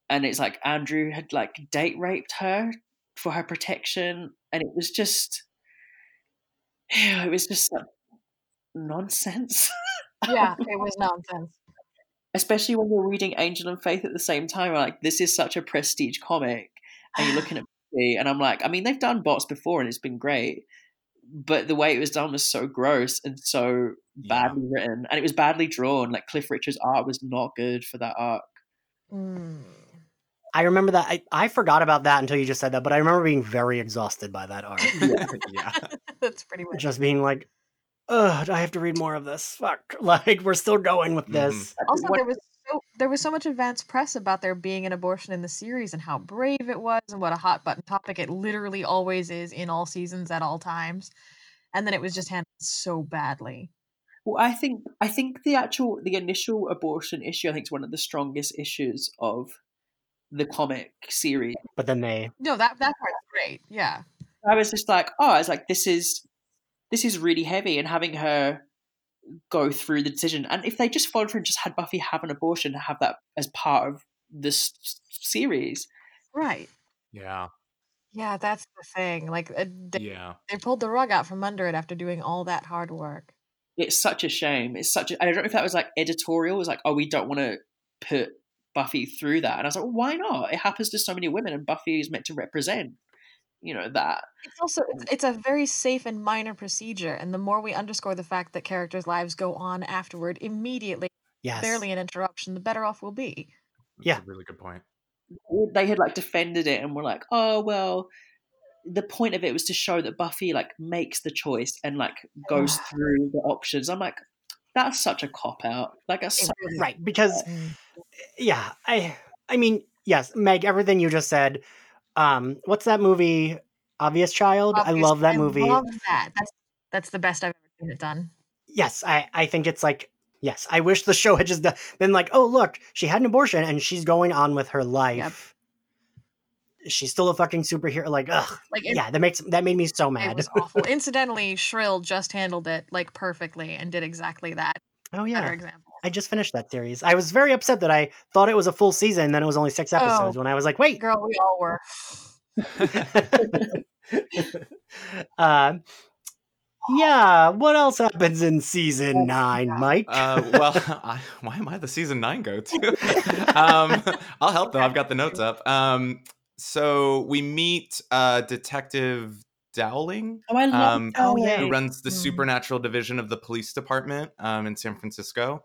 And it's like andrew had like date raped her for her protection. And it was just [sighs] it was just like, nonsense. [laughs] Yeah, it was nonsense. especially when you're reading angel and faith at the same time like this is such a prestige comic. And you're looking at me and i'm like i mean they've done bots before and it's been great but the way it was done was so gross and so Yeah. badly written and it was badly drawn like cliff richard's art was not good for that arc Mm. I remember that. I, I forgot about that until you just said that, but I remember being very exhausted by that arc. [laughs] yeah [laughs] [laughs] That's pretty much. just being like, ugh, I have to read more of this. Fuck. Like, we're still going with this. Also, What- there was so there was so much advanced press about there being an abortion in the series and how brave it was and what a hot button topic it literally always is in all seasons at all times, and then it was just handled so badly. Well, I think I think the actual the initial abortion issue I think is one of the strongest issues of the comic series. But then they No, that that part's great. Yeah. I was just like, oh, I was like, this is this is really heavy, and having her go through the decision, and if they just followed through and just had Buffy have an abortion, have that as part of this series, Right. Yeah. Yeah, that's the thing. Like uh, they, Yeah. they pulled the rug out from under it after doing all that hard work. it's such a shame. It's such. A, I don't know if that was like editorial. It was like, oh, we don't want to put Buffy through that, and I was like, well, why not? It happens to so many women, and Buffy is meant to represent, you know, that. It's also it's, it's a very safe and minor procedure, and the more we underscore the fact that characters' lives go on afterward immediately, yes. barely an interruption, the better off we'll be. That's Yeah. a really good point. they had like defended it and were like, oh well, the point of it was to show that Buffy like makes the choice and like goes [sighs] through the options. I'm like, that's such a cop out. Like that's It so, right because Mm. yeah i i mean yes meg everything you just said um what's that movie obvious child i love that movie love that. That's that's the best I've ever seen it done. yes i i think it's like yes i wish the show had just been like oh look she had an abortion and she's going on with her life Yep. she's still a fucking superhero like ugh Like it, yeah that makes that made me so mad. it was awful. Incidentally, Shrill just handled it like perfectly and did exactly that. oh Better yeah example. I just finished that series i was very upset that i thought it was a full season then it was only six episodes Oh. when i was like wait Girl, we all were. uh, [laughs] yeah, what else happens in season nine, Mike? Uh, well, [laughs] I, why am I the season nine go to? [laughs] um, I'll help though. I've got the notes up. Um, so we meet uh, Detective Dowling, oh, I love. Um, Oh, Dowling. yeah. who runs the Mm. supernatural division of the police department um, in San Francisco.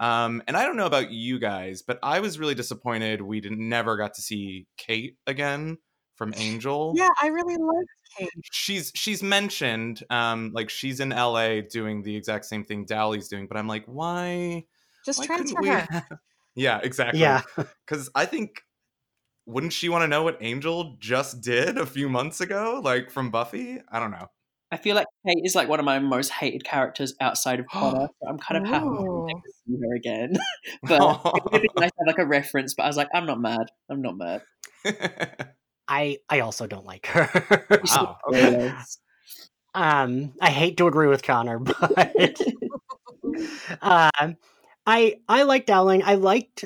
Um, and I don't know about you guys, but I was really disappointed we didn't, never got to see Kate again from Angel. Yeah, I really liked Kate. she's she's mentioned um like she's in LA doing the exact same thing Dowling's doing, but I'm like, why? Just why couldn't transfer we her. [laughs] yeah, exactly. yeah, [laughs] because I think wouldn't she want to know what Angel just did a few months ago, like from Buffy? I don't know. I feel like Kate is like one of my most hated characters outside of [gasps] Connor. so I'm kind of happy to see her again. [laughs] [laughs] but it would be nice to have like a reference. But I was like, I'm not mad. I'm not mad. [laughs] I I also don't like her. wow. Okay. um, I hate to agree with Connor, but um, I I like Dowling. I liked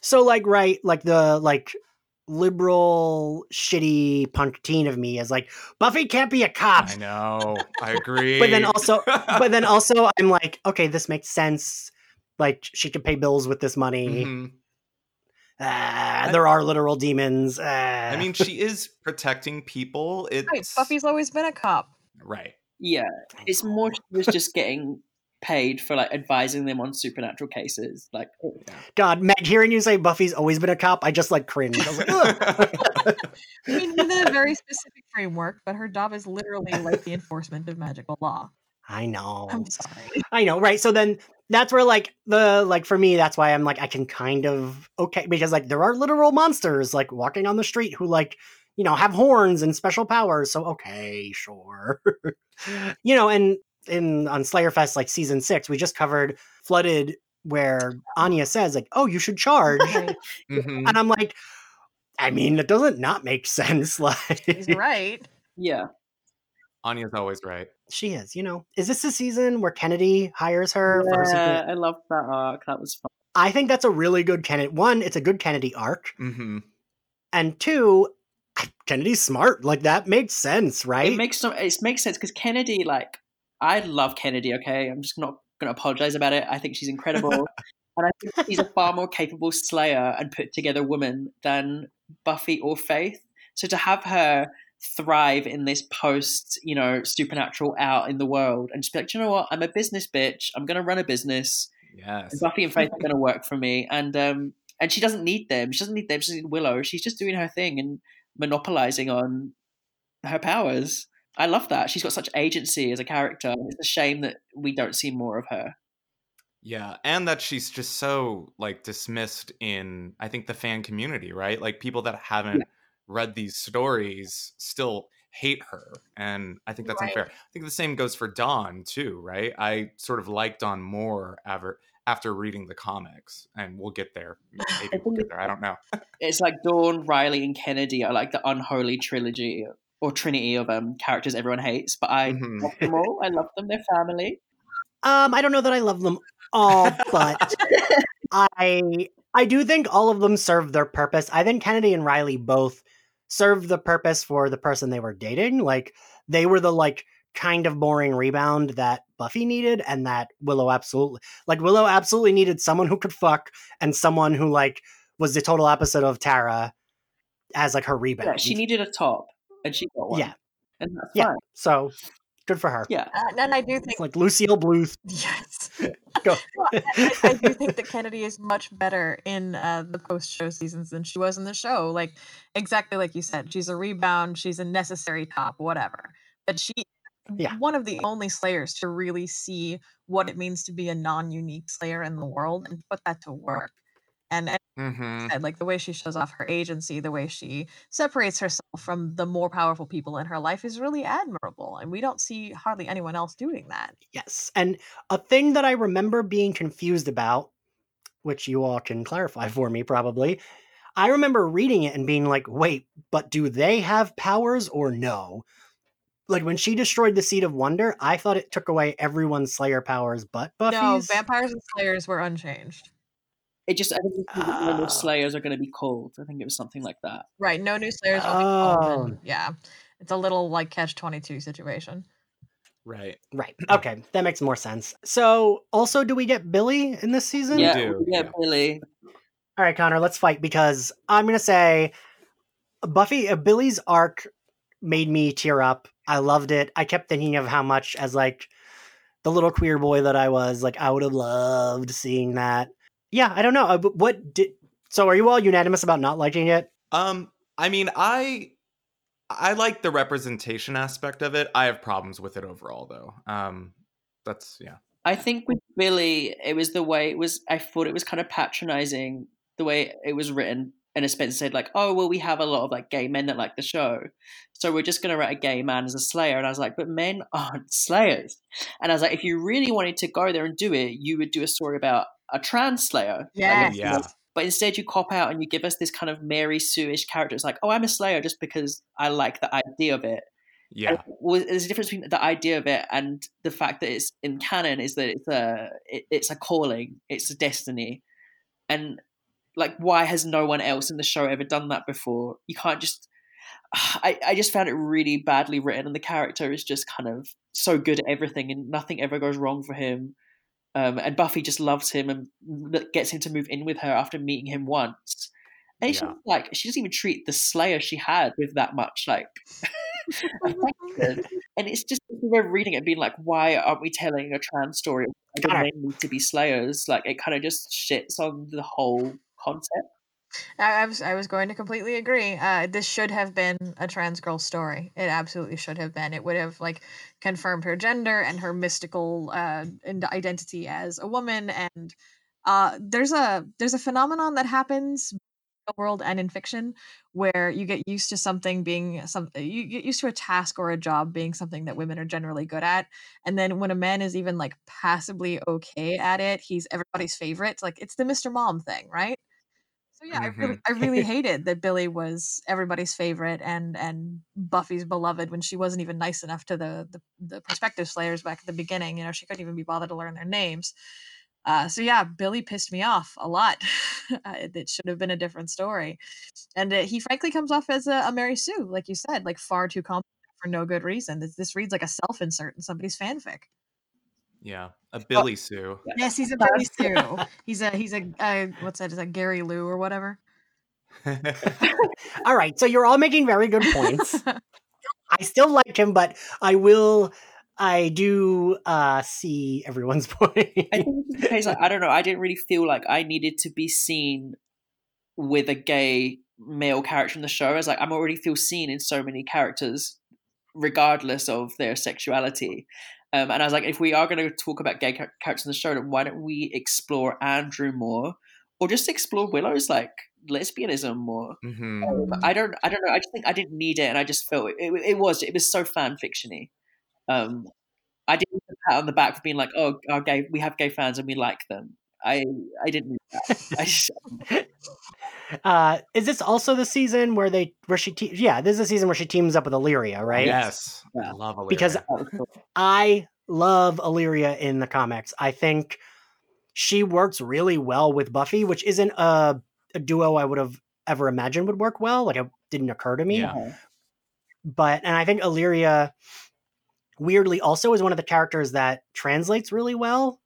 so like right like the like liberal shitty punk teen of me is like Buffy can't be a cop. I know. [laughs] I agree. But then also but then [laughs] also I'm like, okay, this makes sense. Like she could pay bills with this money. Mhm. Ah, there are literal demons. Ah. I mean, she is protecting people. It's Right, Buffy's always been a cop. right. Yeah, it's more she was just [laughs] getting paid for like advising them on supernatural cases. Like, oh, God, Meg, hearing you say Buffy's always been a cop, I just like cringe. I was like, "Ugh." I mean, within a very specific framework, but her job is literally like the enforcement of magical law. I know. I'm sorry. I know, right? So then that's where like the like for me, that's why I'm like I can kind of okay because like there are literal monsters like walking on the street who like you know have horns and special powers. So okay, sure. [laughs] you know, and in on Slayer Fest like season six, we just covered Flooded where Anya says like, "Oh, you should charge," Right. [laughs] Mhm. and I'm like, I mean, it doesn't not make [laughs] sense. Like He's right. yeah, Anya's always right. she is. You know, is this the season where Kennedy hires her for yeah, I love that arc. That was fun. I think that's a really good Kennedy. One, it's a good Kennedy arc, hmm and two, Kennedy's smart. Like that makes sense, right? It makes some. It makes sense because Kennedy, like, I love Kennedy. Okay, I'm just not going to apologize about it. I think she's incredible, [laughs] and I think she's a far more capable Slayer and put together woman than Buffy or Faith. So to have her thrive in this post, you know, supernatural out in the world, and just be like, "Do you know what? I'm a business bitch. I'm going to run a business. Yes. And Buffy and Faith are going to work for me." And um, and she doesn't need them. She doesn't need them. She doesn't need Willow. She's just doing her thing and monopolizing on her powers. I love that. She's got such agency as a character. It's a shame that we don't see more of her. Yeah, and that she's just so like dismissed in I think the fan community, right? Like people that haven't read these stories still hate her, and I think that's Right. unfair. I think the same goes for Dawn too, right? I sort of like Dawn more after after reading the comics, and we'll get there. [sighs] Maybe we'll get there. I don't know. [laughs] it's like Dawn, Riley, and Kennedy are like the unholy trilogy or trinity of um characters everyone hates. But I Mhm. love them all. I love them. They're family. Um, I don't know that I love them all, [laughs] but I I do think all of them serve their purpose. I think Kennedy and Riley both served the purpose for the person they were dating. Like they were the like kind of boring rebound that Buffy needed and that Willow absolutely like Willow absolutely needed someone who could fuck and someone who like was the total opposite of Tara as like her rebound. Yeah, she needed a top, and she got one. Yeah. and that's Yeah. fine. So good for her. Yeah, Uh, and I do think It's like Lucille Bluth. [laughs] yes. [laughs] Go. [laughs] I, I- I do think that Kennedy is much better in uh, the post-show seasons than she was in the show. Like exactly like you said, she's a rebound, she's a necessary top, whatever. But she, Yeah. one of the only Slayers to really see what it means to be a non-unique Slayer in the world and put that to work. And, and hmm like the way she shows off her agency, the way she separates herself from the more powerful people in her life is really admirable. And we don't see hardly anyone else doing that. Yes. And a thing that I remember being confused about, which you all can clarify [laughs] for me probably, I remember reading it and being like, wait, but do they have powers or no? Like when she destroyed the Seed of Wonder, I thought it took away everyone's Slayer powers but No, vampires and slayers were unchanged. It just I think it's what the normal Oh. Slayers are going to be called. I think it was something like that. Right, no new slayers will be called. and- Oh. yeah, it's a little like catch twenty two situation. Right. Right. [clears throat] Okay. That makes more sense. So, also, do we get Billy in this season? yeah, do, yeah, yeah. Billy. All right, Connor, let's fight because I'm going to say Buffy, uh, Billy's arc made me tear up. I loved it. I kept thinking of how much, as like the little queer boy that I was, like I would have loved seeing that. Yeah, I don't know. Uh, What did. So, are you all unanimous about not liking it? Um, I mean, I I like the representation aspect of it. I have problems with it overall, though. Um, that's yeah. I think with Billy, it was the way it was. I thought it was kind of patronizing the way it was written. And as Spencer said, like, oh well, we have a lot of like gay men that like the show, so we're just gonna write a gay man as a Slayer. And I was like, but men aren't [laughs] Slayers. And I was like, if you really wanted to go there and do it, you would do a story about a trans Slayer. Like, Yeah. But instead, you cop out and you give us this kind of Mary Sue-ish character. It's like, oh, I'm a Slayer just because I like the idea of it. Yeah. well, there's a difference between the idea of it and the fact that it's in canon is that it's a it, it's a calling, it's a destiny, and like why has no one else in the show ever done that before? You can't just. [sighs] I, I just found it really badly written, and the character is just kind of so good at everything, and nothing ever goes wrong for him. Um, and Buffy just loves him and gets him to move in with her after meeting him once. And she's Yeah. like, she doesn't even treat the Slayer she had with that much like. [laughs] And it's just we're reading it and being like, why aren't we telling a trans story? Like, Got the it. men need to be Slayers. Like it kind of just shits on the whole concept. I, I was I was going to completely agree. Uh, this should have been a trans girl story. It absolutely should have been. It would have like confirmed her gender and her mystical uh, identity as a woman. And uh, there's a there's a phenomenon that happens in the world and in fiction where you get used to something being something you get used to a task or a job being something that women are generally good at and then when a man is even like passably okay at it he's everybody's favorite like it's the mr mom thing right so yeah, I really, I really hated that Billy was everybody's favorite and and Buffy's beloved when she wasn't even nice enough to the the, the prospective Slayers back at the beginning. You know, she couldn't even be bothered to learn their names. Uh, so yeah, Billy pissed me off a lot. [laughs] uh, it should have been a different story, and uh, he frankly comes off as a, a Mary Sue, like you said, like far too competent for no good reason. This, this reads like a self insert in somebody's fanfic. Yeah. A Billy Sue. Yes, he's a Billy Sue. [laughs] He's a he's a uh, what's that? Is that Gary Lou or whatever? All right. So, you're all making very good points. [laughs] I still like him, but I will. I do uh, see everyone's [laughs] point. I think it's the case. Like, I don't know. I didn't really feel like I needed to be seen with a gay male character in the show. As like I'm already feel seen in so many characters, regardless of their sexuality. Um, and I was like, if we are going to talk about gay characters in the show, then why don't we explore Andrew more, or just explore Willow's like lesbianism more. hmm Um, I don't I don't know. I just think I didn't need it, and I just felt it. It, it was it was so fan fictiony. Um, I didn't a pat on the back for being like, oh, our gay we have gay fans and we like them. I I didn't need that. [laughs] I just, Uh, is this also the season where they where she te- yeah this is the season where she teams up with Illyria right Yes, I love Illyria. Because- that was cool. I love Illyria in the comics I think she works really well with Buffy which isn't a, a duo I would have ever imagined would work well like it didn't occur to me Yeah. but and I think Illyria weirdly also is one of the characters that translates really well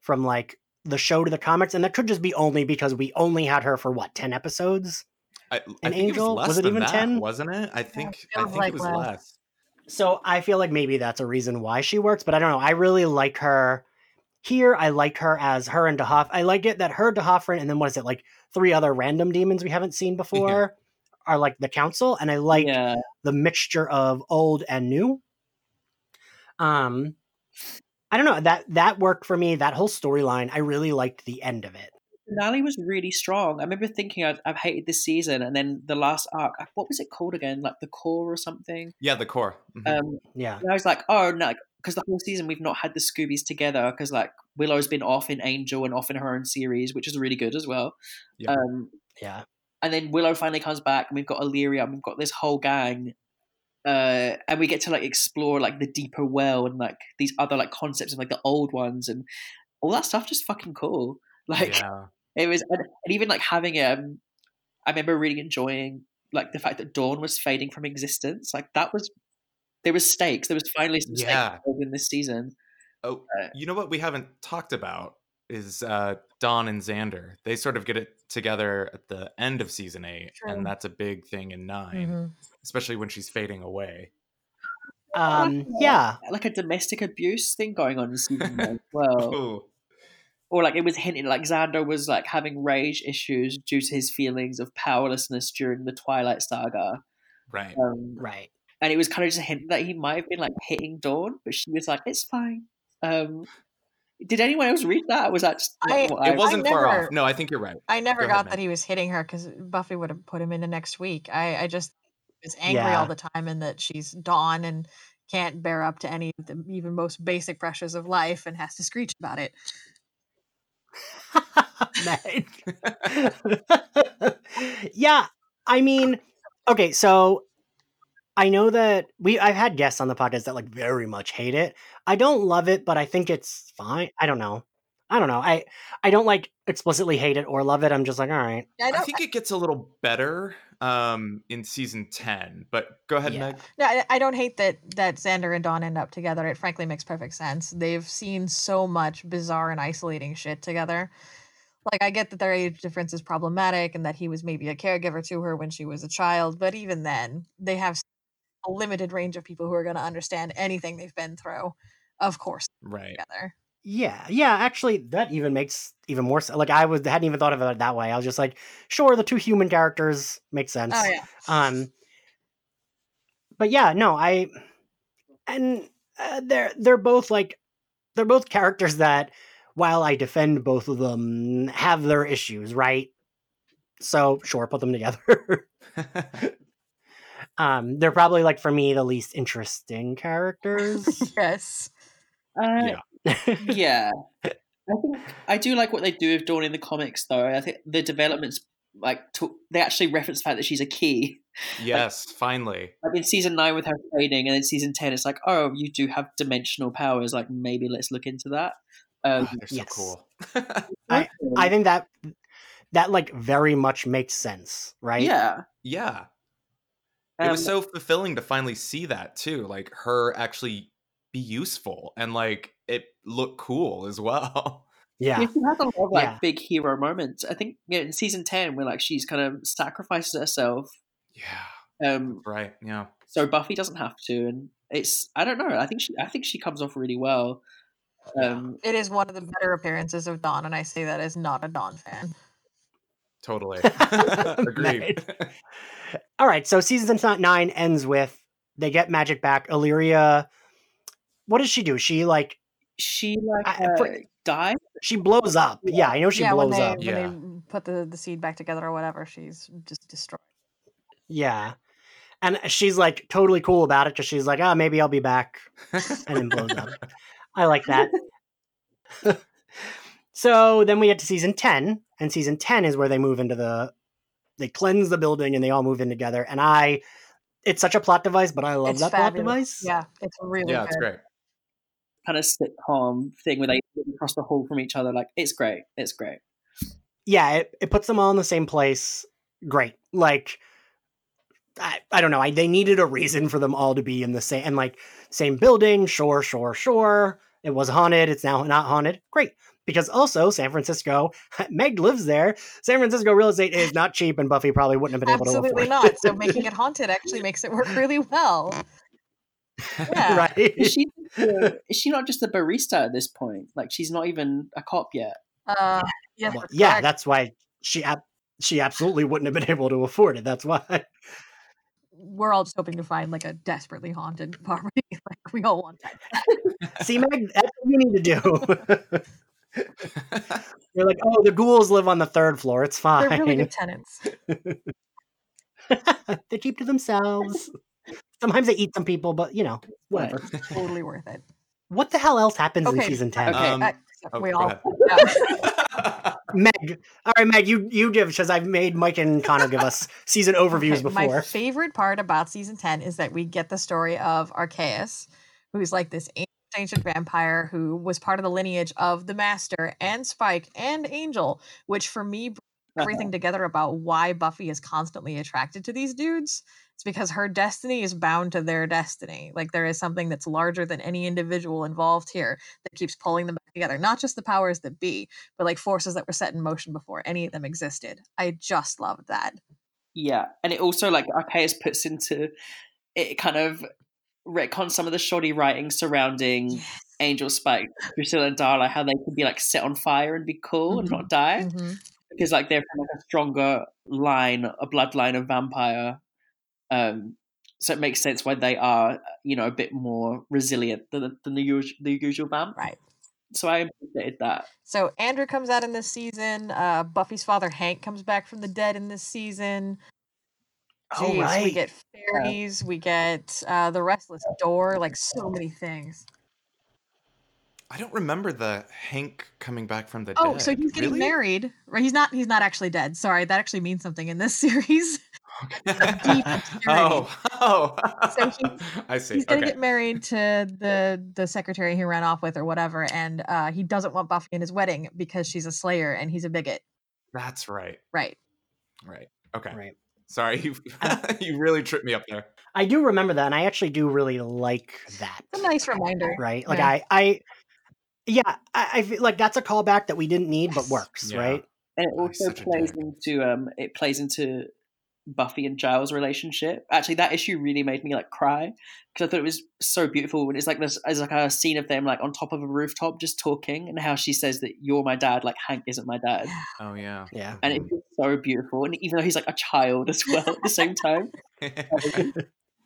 from like the show to the comics and that could just be only because we only had her for what 10 episodes I, I An think Angel? it was less Was it than even 10? wasn't it? I think I think like it was less. less. so I feel like maybe that's a reason why she works but I don't know I really like her here I like her as her and DeHoff I like it that her D'Hoffryn and then what is it like three other random demons we haven't seen [laughs] before are like the council and I like yeah, the mixture of old and new. Um, I don't know that that worked for me. That whole storyline, I really liked the end of it. finale was really strong. I remember thinking I've, I've hated this season, and then the last arc. What was it called again? Like the core or something? Yeah, the core. Mhm. Um, Yeah, And I was like, oh no, because the whole season we've not had the Scoobies together because like Willow's been off in Angel and off in her own series, which is really good as well. Yeah. Um, yeah, and then Willow finally comes back, and we've got Illyria, and we've got this whole gang, uh, and we get to like explore like the deeper well and like these other like concepts of like the old ones and all that stuff. Just fucking cool. [laughs] Like yeah. it was, and, and even like having um, I remember really enjoying like the fact that Dawn was fading from existence. Like that was there was stakes. There was finally some Yeah. stakes in this season. Oh, Uh, you know what we haven't talked about is uh, Dawn and Xander. They sort of get it together at the end of season eight, True. and that's a big thing in 9 Mhm. especially when she's fading away. um, yeah, like a domestic abuse thing going on in season one as [laughs] well. Ooh. Or like it was hinted like Xander was like having rage issues due to his feelings of powerlessness during the Twilight Saga. Right. Um, right. and it was kind of just a hint that he might have been like hitting Dawn, but she was like, "It's fine." Um, did anyone else read that? Was that just not I- It wasn't far never- off. No, I think you're right. I never Go got ahead, that Meg. he was hitting her because Buffy would have put him in the next week. I, I just was angry Yeah. all the time and that she's Dawn and can't bear up to any of the even most basic pressures of life and has to screech about it. [laughs] [laughs] Yeah, I mean, okay, so I know that we I've had guests on the podcast that like very much hate it. I don't love it, but I think it's fine. I don't know. I don't know. I I don't like explicitly hate it or love it. I'm just like, all right. I I think it gets a little better um, in season 10, but go ahead, Yeah. Meg. No, I- I don't hate that that Xander and Dawn end up together. It frankly makes perfect sense. They've seen so much bizarre and isolating shit together. Like I get that their age difference is problematic and that he was maybe a caregiver to her when she was a child, but even then, they have a limited range of people who are going to understand anything they've been through. Of course, Right. together. Yeah, yeah. Actually, that even makes even more sense. Like I was hadn't even thought of it that way. I was just like, sure, the two human characters make sense. Oh yeah. Um, but yeah, no, I and uh, they're they're both like they're both characters that, while I defend both of them, have their issues, right? So sure, put them together. [laughs] [laughs] um, they're probably like for me the least interesting [laughs] characters. yes. Uh, Yeah. [laughs] yeah. I think I do like what they do with Dawn in the comics, though. I think the developments like took they actually reference the fact that she's a key. [laughs] yes, finally. Like in season nine with her fading, and in season ten, it's like, oh, you do have dimensional powers. Like maybe let's look into that. Um, Oh, they're so yes. cool. I- I think that that like very much makes sense, right? yeah. yeah. It was Um, so fulfilling to finally see that too. Like her actually be useful and like it look cool as well. [laughs] Yeah. Yeah, she has a lot of like Yeah. big hero moments. I think yeah, in season ten, where like she's kind of sacrifices herself, Yeah. um, Right. Yeah. so Buffy doesn't have to, and it's I don't know. I think she I think she comes off really well. Um, It is one of the better appearances of Dawn, and I say that as not a Dawn fan. Totally. [laughs] Agreed. All right, so season nine ends with they get magic back. Illyria, what does she do? She like she like I- uh, for- died. She blows up. Yeah, I know she yeah, when blows they up. when Yeah. they put the, the seed back together or whatever, she's just destroyed. Yeah. And she's like totally cool about it because she's like, oh, maybe I'll be back. And then blows up. [laughs] I like that. [laughs] so then we get to season 10, and season 10 is where they move into the, they cleanse the building and they all move in together. And I, it's such a plot device, but I love It's that fabulous. plot device. Yeah, it's really yeah, it's great. Kind of sitcom thing where they live across the hall from each other. Like it's great. It's great. yeah, it, it puts them all in the same place. Great. Like, I, I don't know. I, they needed a reason for them all to be in the same, and like, same building. Sure, sure, sure. It was haunted. It's now not haunted. Great. Because also, San Francisco, [laughs] Meg lives there. San Francisco real estate is not cheap, and Buffy probably wouldn't have been able to Absolutely not. So making it haunted actually makes it work really well. [laughs] Yeah. right? Is she uh, is she not just a barista at this point? Like she's not even a cop yet. Uh, yes, Well, yeah, correct. that's why she ab- she absolutely wouldn't have been able to afford it. That's why. we're all just hoping to find like a desperately haunted [laughs] property. like we all want that. See, Meg, that's what you need to do. You're like, oh, the ghouls live on the third floor. It's fine. They're really good [laughs] tenants. [laughs] they keep to themselves. Sometimes they eat some people, but you know, whatever. Totally worth it. What the hell else happens in season ten? Okay, Um, uh, oh, we go all. [laughs] Meg, all right, Meg, you you give because I've made Mike and Connor give us season overviews Okay, My favorite part about season 10 is that we get the story of Archaeus, who's like this ancient, vampire who was part of the lineage of the Master and Spike and Angel, which for me brings everything [laughs] together about why Buffy is constantly attracted to these dudes. It's because her destiny is bound to their destiny. Like there is something that's larger than any individual involved here that keeps pulling them back together. Not just the powers that be, but like forces that were set in motion before any of them existed. I just loved that. Yeah, and it also like Archaeus puts into it kind of retcons some of the shoddy writing surrounding Angel Spike, Drusilla and Darla, how they could be like set on fire and be cool and Mhm. not die Mhm. because like they're from like a stronger line, a bloodline of vampire. Um, so it makes sense why they are, you know, a bit more resilient than, than the usual the usual vamp. Right. So I appreciated that. So Andrew comes out in this season. Uh, Buffy's father Hank comes back from the dead in this season. Oh, Jeez, we right. get fairies. We get uh, the restless door. Like so many things. I don't remember the Hank coming back from the dead. Oh, dead. so he's getting Really? married. Right? He's not. He's not actually dead. Sorry, that actually means something in this [laughs] series. Okay. obscurity. [laughs] oh, oh. So he- [laughs] I see. He's gonna okay. get married to the the secretary he ran off with or whatever, and uh, he doesn't want Buffy in his wedding because she's a Slayer and he's a bigot. That's right. Right. Right. Okay. Right. Sorry, [laughs] you you [laughs] really tripped me up there. I do remember that, and I actually do really like that. It's a nice reminder. Right? Like Yeah. I, I, yeah, I, I feel like that's a callback that we didn't need, but works, Yeah. right? And it Oh, also plays into um it plays into Buffy and Giles' relationship. Actually, that issue really made me like cry because I thought it was so beautiful when it's like this as like a scene of them like on top of a rooftop just talking and how she says that you're my dad, like Hank isn't my dad, [sighs] Oh yeah. Yeah. and it's just so beautiful. And even though he's like a child as well at the same time, [laughs]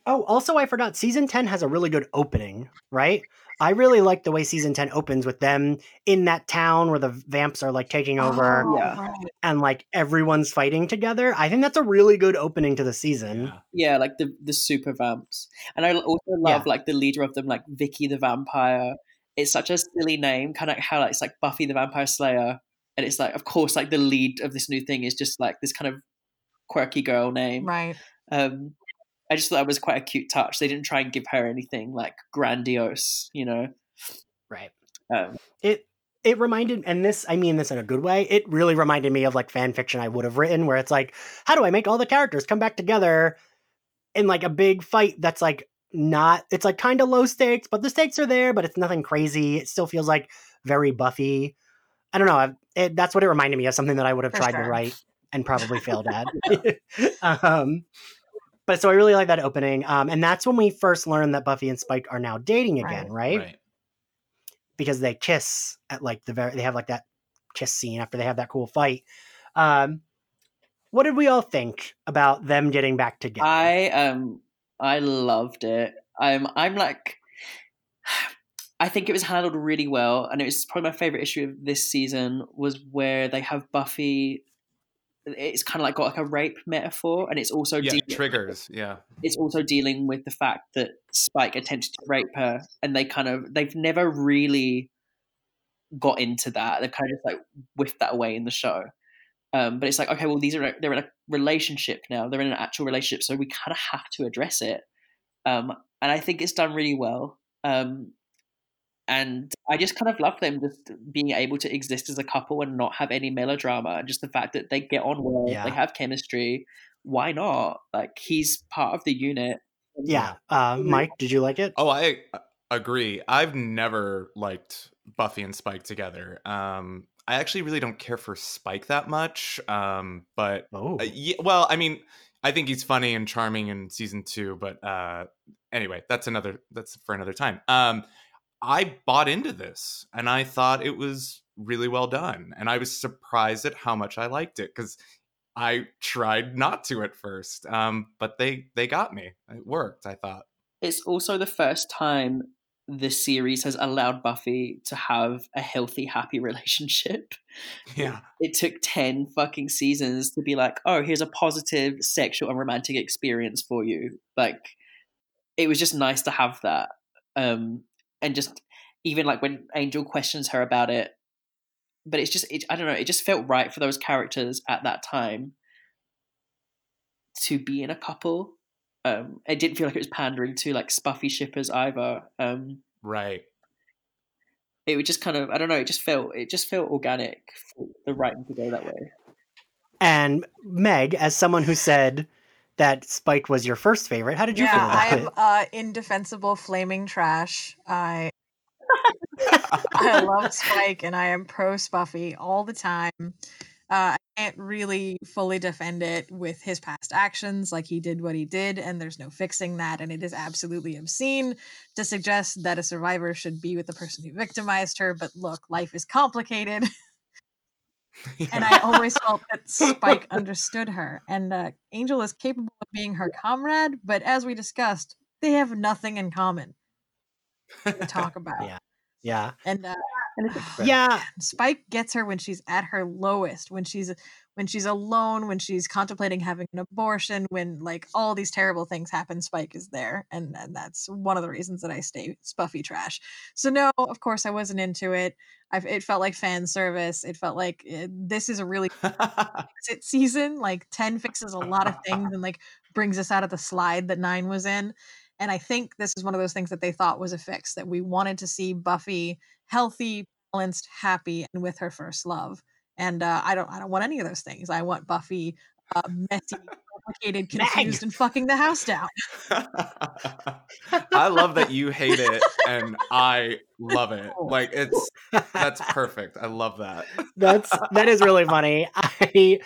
Oh, also, I forgot. Season ten has a really good opening, right? I really like the way season ten opens with them in that town where the vamps are like taking over Oh, Yeah. and like everyone's fighting together. I think that's a really good opening to the season. Yeah. yeah, like the the super vamps. And I also love like the leader of them, like Vicky the vampire. It's such a silly name, kind of like how like, it's like Buffy the Vampire Slayer, and it's like of course like the lead of this new thing is just like this kind of quirky girl name. Right. Um, I just thought that was quite a cute touch. They didn't try and give her anything like grandiose, you know. Right. Um, It it reminded, and this I mean this in a good way. It really reminded me of like fan fiction I would have written, where it's like, how do I make all the characters come back together in like a big fight that's like not it's like kind of low stakes, but the stakes are there, but it's nothing crazy. It still feels like very Buffy. I don't know. I- It, that's what it reminded me of. Something that I would have For tried to write and probably failed at. [laughs] [laughs] um, but so I really like that opening, um, and that's when we first learned that Buffy and Spike are now dating again, right? Right. Because they kiss at like the very they have like that kiss scene after they have that cool fight. Um, what did we all think about them getting back together? I um I loved it. I'm I'm like [sighs] I think it was handled really well, and it was probably my favorite issue of this season was where they have Buffy. It's kind of like got like a rape metaphor, and it's also Yeah, triggers. Yeah. it's also dealing with the fact that Spike attempted to rape her, and they kind of they've never really got into that. They've kind of just like whiffed that away in the show. Um, but it's like okay, well, these are they're in a relationship now. They're in an actual relationship, so we kind of have to address it. Um, and I think it's done really well. Um, and I just kind of love them just being able to exist as a couple and not have any melodrama. And just the fact that they get on well, Yeah. they have chemistry. Why not? Like he's part of the unit. Yeah. Uh, Mike, did you like it? Oh, I uh, agree. I've never liked Buffy and Spike together. Um, I actually really don't care for Spike that much. Um, but Oh. uh, yeah, well, I mean, I think he's funny and charming in season two. But uh, anyway, that's another. That's for another time. Um, I bought into this, and I thought it was really well done, and I was surprised at how much I liked it because I tried not to at first, um, but they they got me. It worked. I thought. It's also the first time the series has allowed Buffy to have a healthy, happy [laughs] relationship. Yeah. It took 10 fucking seasons to be like, oh, here's a positive sexual and romantic experience for you. Like, it was just nice to have that. Um, and just even like when Angel questions her about it, but it's just, it, I don't know, it just felt right for those characters at that time to be in a couple. Um, it didn't feel like it was pandering to like spuffy shippers either. Um, Right. it would just kind of, I don't know, it just felt, it just felt organic for the writing to go that way. And Meg, as someone who said that Spike was your first favorite, how did you feel yeah, about I'm uh, indefensible, flaming trash. I [laughs] I love Spike and I am pro Spuffy all the time. Uh, I can't really fully defend it with his past actions, like he did what he did, and there's no fixing that. And it is absolutely obscene to suggest that a survivor should be with the person who victimized her. But look, life is complicated, [laughs] and [laughs] I always felt that Spike [laughs] understood her. And uh, Angel is capable of being her comrade, but as we discussed, they have nothing in common to talk [laughs] about. Yeah. Yeah. And uh, Yeah. Spike gets her when she's at her lowest, when she's when she's alone, when she's contemplating having an abortion, when like all these terrible things happen, Spike is there, and, and that's one of the reasons that I stay Spuffy trash. So no, of course I wasn't into it. I've, it felt like fan service. It felt like uh, this is a really [laughs] it season. Like ten fixes a lot of things and like brings us out of the slide that nine was in. And I think this is one of those things that they thought was a fix that we wanted to see Buffy healthy, balanced, happy, and with her first love. And uh, I don't, I don't want any of those things. I want Buffy uh, messy, complicated, [laughs] Meg! confused, and fucking the house down. I love that you hate it and I love it. [laughs] Like it's that's perfect. I love that. That's that is really [laughs] funny. I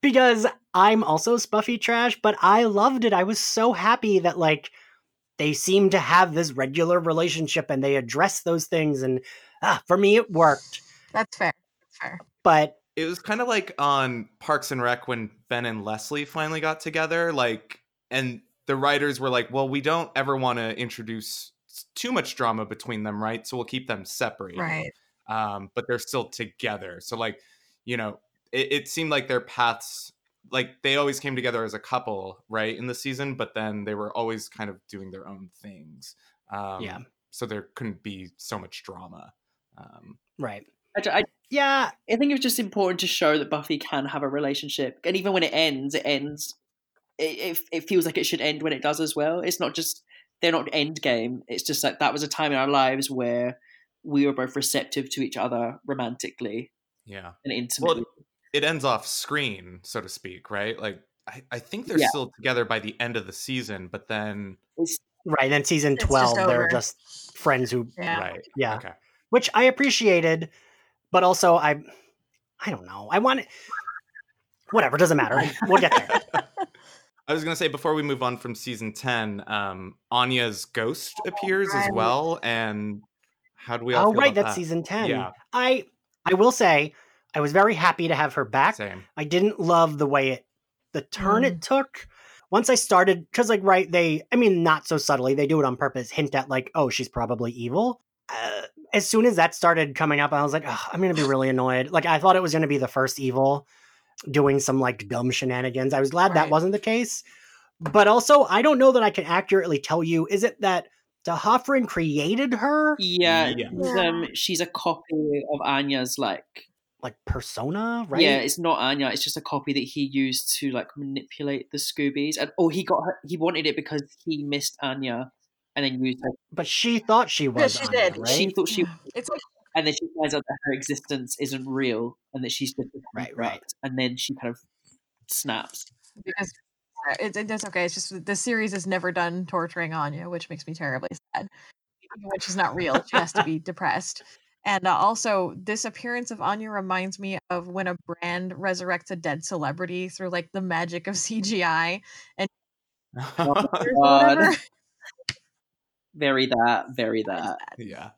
because I'm also Spuffy trash, but I loved it. I was so happy that like they seem to have this regular relationship and they address those things and ah, for me it worked. That's fair. That's fair. But It was kind of like on Parks and Rec when Ben and Leslie finally got together, like and the writers were like, "Well, we don't ever want to introduce too much drama between them, right? So we'll keep them separated." Right. um, but they're still together. So like, you know, it, it seemed like their paths, like they always came together as a couple, right, in the season, but then they were always kind of doing their own things. Um, Yeah. So there couldn't be so much drama. Um, right. I, I, Yeah, I think it's just important to show that Buffy can have a relationship, and even when it ends, it ends. It, it, it feels like it should end when it does as well. It's not just they're not end game. It's just like that was a time in our lives where we were both receptive to each other romantically yeah. and intimately. Well, it ends off screen, so to speak, right? Like, I, I think they're Yeah. still together by the end of the season, but then, It's- right. Then season It's just 12 they're just friends who Yeah. right. yeah, Okay. Which I appreciated, but also I I don't know. I want it whatever, doesn't matter. We'll get there. [laughs] I was gonna say before we move on from season ten, um, Anya's ghost appears as well, and how do we all? Oh feel right, about that's that? season 10. Yeah. I I will say I was very happy to have her back. Same. I didn't love the way it the turn it took. Once I started cuz like right they I mean not so subtly, they do it on purpose, hint at like oh she's probably evil. uh, as soon as that started coming up, I was like, I'm gonna be [sighs] really annoyed. Like I thought it was gonna be the first evil doing some like dumb shenanigans. I was glad that wasn't the case. But also, I don't know that I can accurately tell you. Is it that D'Hoffryn created her, Yeah, Yeah. um, she's a copy of Anya's like. like persona, right? Yeah, it's not Anya. It's just a copy that he used to like manipulate the Scoobies, and oh, he got her. He wanted it because he missed Anya, and then used her. but she thought she was. she Anya, did. right? She thought she, It's like and then she finds out that her existence isn't real, and that she's just Right, right. And then she kind of snaps. because uh, it's it's okay. It's just the series is never done torturing Anya, which makes me terribly sad. Even when she's not real, she has to be depressed. And uh, also, this appearance of Anya reminds me of when a brand resurrects a dead celebrity through like the magic of [laughs] CGI and [laughs] or God. whatever. Very that, very That is that. yeah.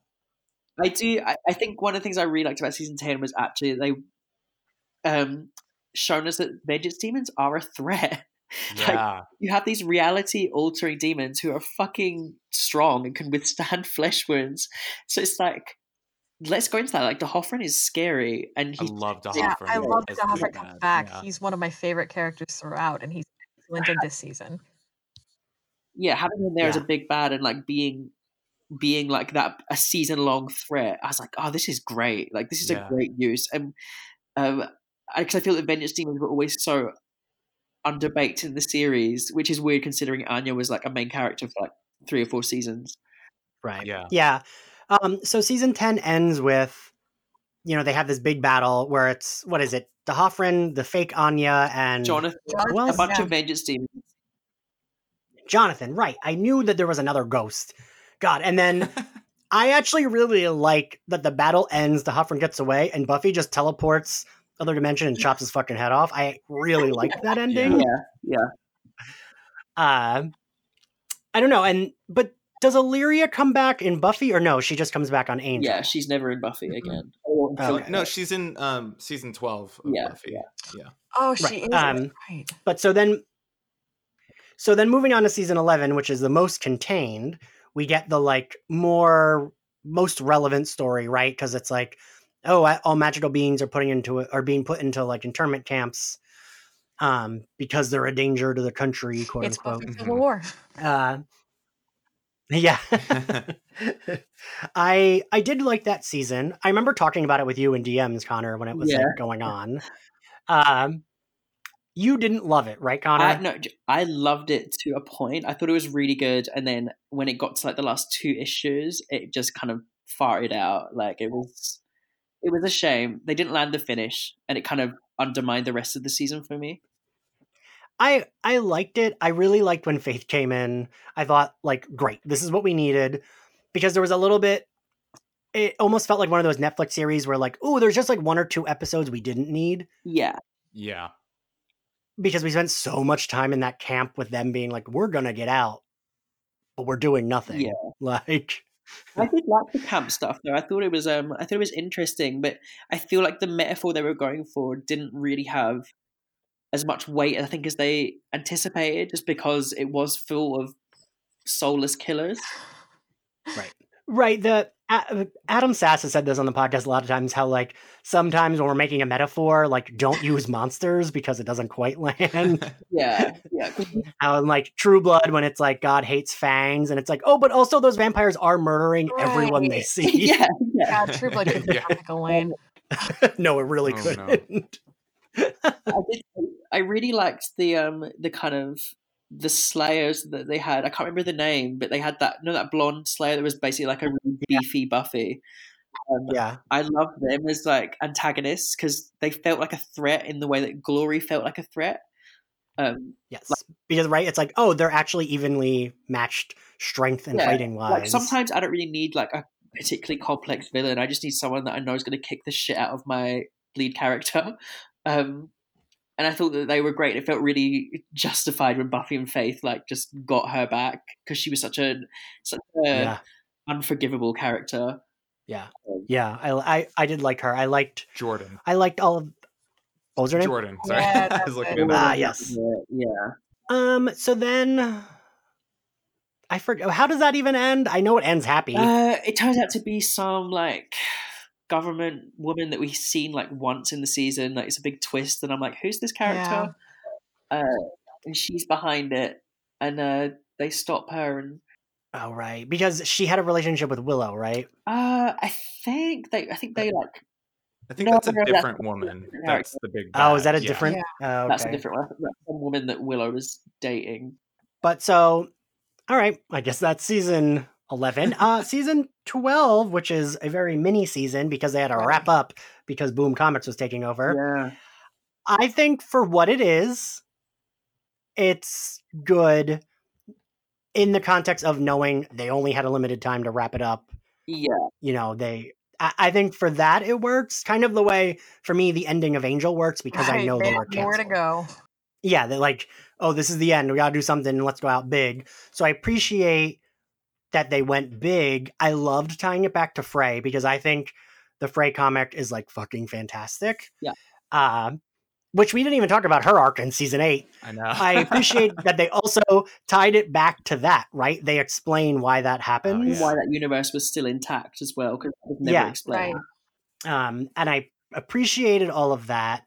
I do. I, I think one of the things I really liked about season ten was actually they um shown us that vengeance demons are a threat. [laughs] Like, Yeah. you have these reality altering demons who are fucking strong and can withstand [laughs] flesh wounds. So it's like, let's go into that. Like, D'Hoffryn is scary, and I he's love D'Hoffryn. Yeah, I love as that Hoffer doing comes back. yeah. He's one of my favorite characters throughout, and he's excellent in this season. Yeah having him there as a big bad and like being being like that a season long threat. I was like, oh, this is great. Like, this is Yeah. a great use. And um, because I feel that vengeance demons were always so underbaked in the series, which is weird considering Anya was like a main character for like three or four seasons. Right. Yeah. Yeah. Um, so season 10 ends with, you know, they have this big battle where it's, what is it? D'Hoffryn, the fake Anya, and Jonathan, Jonathan, Well, a bunch yeah. of vengeance demons. Jonathan. Right. I knew that there was another ghost. God. And then [laughs] I actually really like that the battle ends, D'Hoffryn gets away, and Buffy just teleports other dimension and chops his fucking head off. I really [laughs] like that ending. Yeah, yeah. Uh, I don't know. And, but does Illyria come back in Buffy or no? She just comes back on Angel. Yeah, she's never in Buffy again. Or Oh, okay. no, she's in um season twelve of Yeah, Buffy. yeah. Oh, she Right, is um, right. But so then, so then moving on to season 11, which is the most contained, we get the like more, most relevant story, right? Because it's like, oh, all magical beings are putting into are being put into like internment camps um because they're a danger to the country quote It's unquote Buffy Civil War. uh yeah [laughs] i i did like that season i remember talking about it with you in dms connor when it was Yeah. like going on um you didn't love it right connor I, no, j- I loved it to a point. I thought it was really good, and then when it got to like the last two issues, it just kind of farted out. Like it was, it was a shame they didn't land the finish, and it kind of undermined the rest of the season for me. I I liked it. I really liked when Faith came in. I thought like great, this is what we needed because there was a little bit it almost felt like one of those Netflix series where like, oh, there's just like one or two episodes we didn't need Yeah, yeah. Because we spent so much time in that camp with them being like, we're going to get out, but we're doing nothing. Yeah. [laughs] Like I did like the camp stuff though. I thought it was, um, I thought it was interesting, but I feel like the metaphor they were going for didn't really have as much weight, I think, as they anticipated, just because it was full of soulless killers. Right. Right. The Adam Sass has said this on the podcast a lot of times. How like sometimes when we're making a metaphor, like don't use monsters because it doesn't quite land. [laughs] Yeah, yeah. [laughs] how in like True Blood when it's like God hates fangs, and it's like oh, but also those vampires are murdering everyone they see. [laughs] yeah, yeah. Yeah, True Blood could be Yeah. Michael Lane. no, it really Oh, couldn't. I, did, I really liked the um the kind of the slayers that they had. I can't remember the name, but they had that you know that blonde slayer that was basically like a really beefy Buffy. Um, Yeah. I love them as like antagonists because they felt like a threat in the way that Glory felt like a threat. Um, Yes. Because right, it's like oh, they're actually evenly matched strength and Yeah, fighting wise. like sometimes I don't really need like a particularly complex villain. I just need someone that I know is going to kick the shit out of my lead character. [laughs] Um, and I thought that they were great. It felt really justified when Buffy and Faith like just got her back because she was such a such a Yeah. unforgivable character. Yeah. Yeah. I, I I did like her. I liked Jordan. I liked all of what was her name? Jordan. Sorry. Yeah, [laughs] I was looking it. at that. Ah, yes. Yeah, yeah. Um. So then, I forget how does that even end? I know it ends happy. Uh, it turns out to be some like government woman that we've seen like once in the season. Like it's a big twist, and I'm like, who's this character? Uh, and she's behind it, and uh, they stop her and. oh right, because she had a relationship with Willow, right? Uh, I think they. I think they like. I think No, that's a no, different a woman. different That's the big. Oh, is that a bad, yeah. different? Oh, That's a different one. That's some woman that Willow was dating. But so, all right, I guess that's season 11. Uh, season 12, which is a very mini season because they had to wrap up because Boom Comics was taking over. Yeah. I think for what it is, it's good in the context of knowing they only had a limited time to wrap it up. Yeah. You know, they. I I think for that it works, kind of the way for me the ending of Angel works because I know they were have nowhere to go. yeah, they're like, oh, this is the end. We got to do something. Let's go out big. So I appreciate that they went big. I loved tying it back to Fray because I think the Fray comic is like fucking fantastic. Yeah. Uh, which we didn't even talk about her arc in season eight. I know. I appreciate [laughs] that they also tied it back to that, right? They explain why that happened. Oh, yeah. Why that universe was still intact as well, because it was never Yeah. explained. Um, and I appreciated all of that.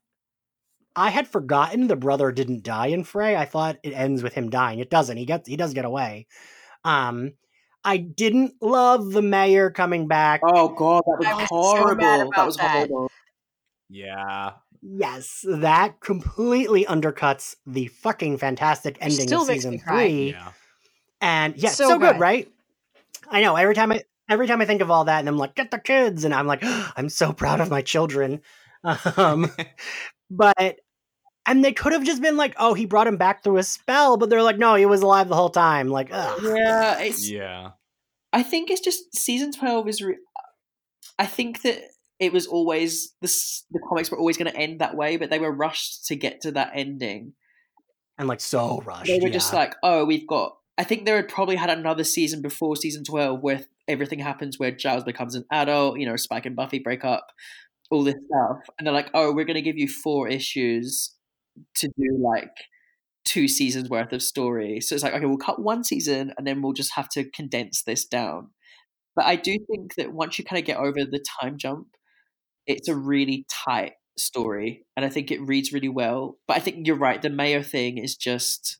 I had forgotten the brother didn't die in Fray. I thought it ends with him dying. It doesn't. He gets he does get away. Um, I didn't love the mayor coming back. Oh god, that was, was horrible. mad that about was that. horrible. yeah. Yes, that completely undercuts the fucking fantastic ending still of season three. Yeah. And yeah, so, So good, good. right? I know. Every time I every time I think of all that, and I'm like, get the kids, and I'm like, [gasps] I'm so proud of my children. Um, [laughs] but and they could have just been like, oh, he brought him back through a spell, but they're like, no, he was alive the whole time. Like, ugh. Yeah, it's. Yeah. I think it's just season twelve is. Re- I think that it was always the the comics were always going to end that way, but they were rushed to get to that ending. and like so rushed. They were yeah. just like, oh, we've got. I think they had probably had another season before season twelve where everything happens, where Giles becomes an adult. You know, Spike and Buffy break up, all this stuff, and they're like, oh, we're going to give you four issues to do like two seasons worth of story. So it's like, okay, we'll cut one season and then we'll just have to condense this down. But I do think that once you kind of get over the time jump, it's a really tight story. And I think it reads really well. But I think you're right. The Mayo thing is just,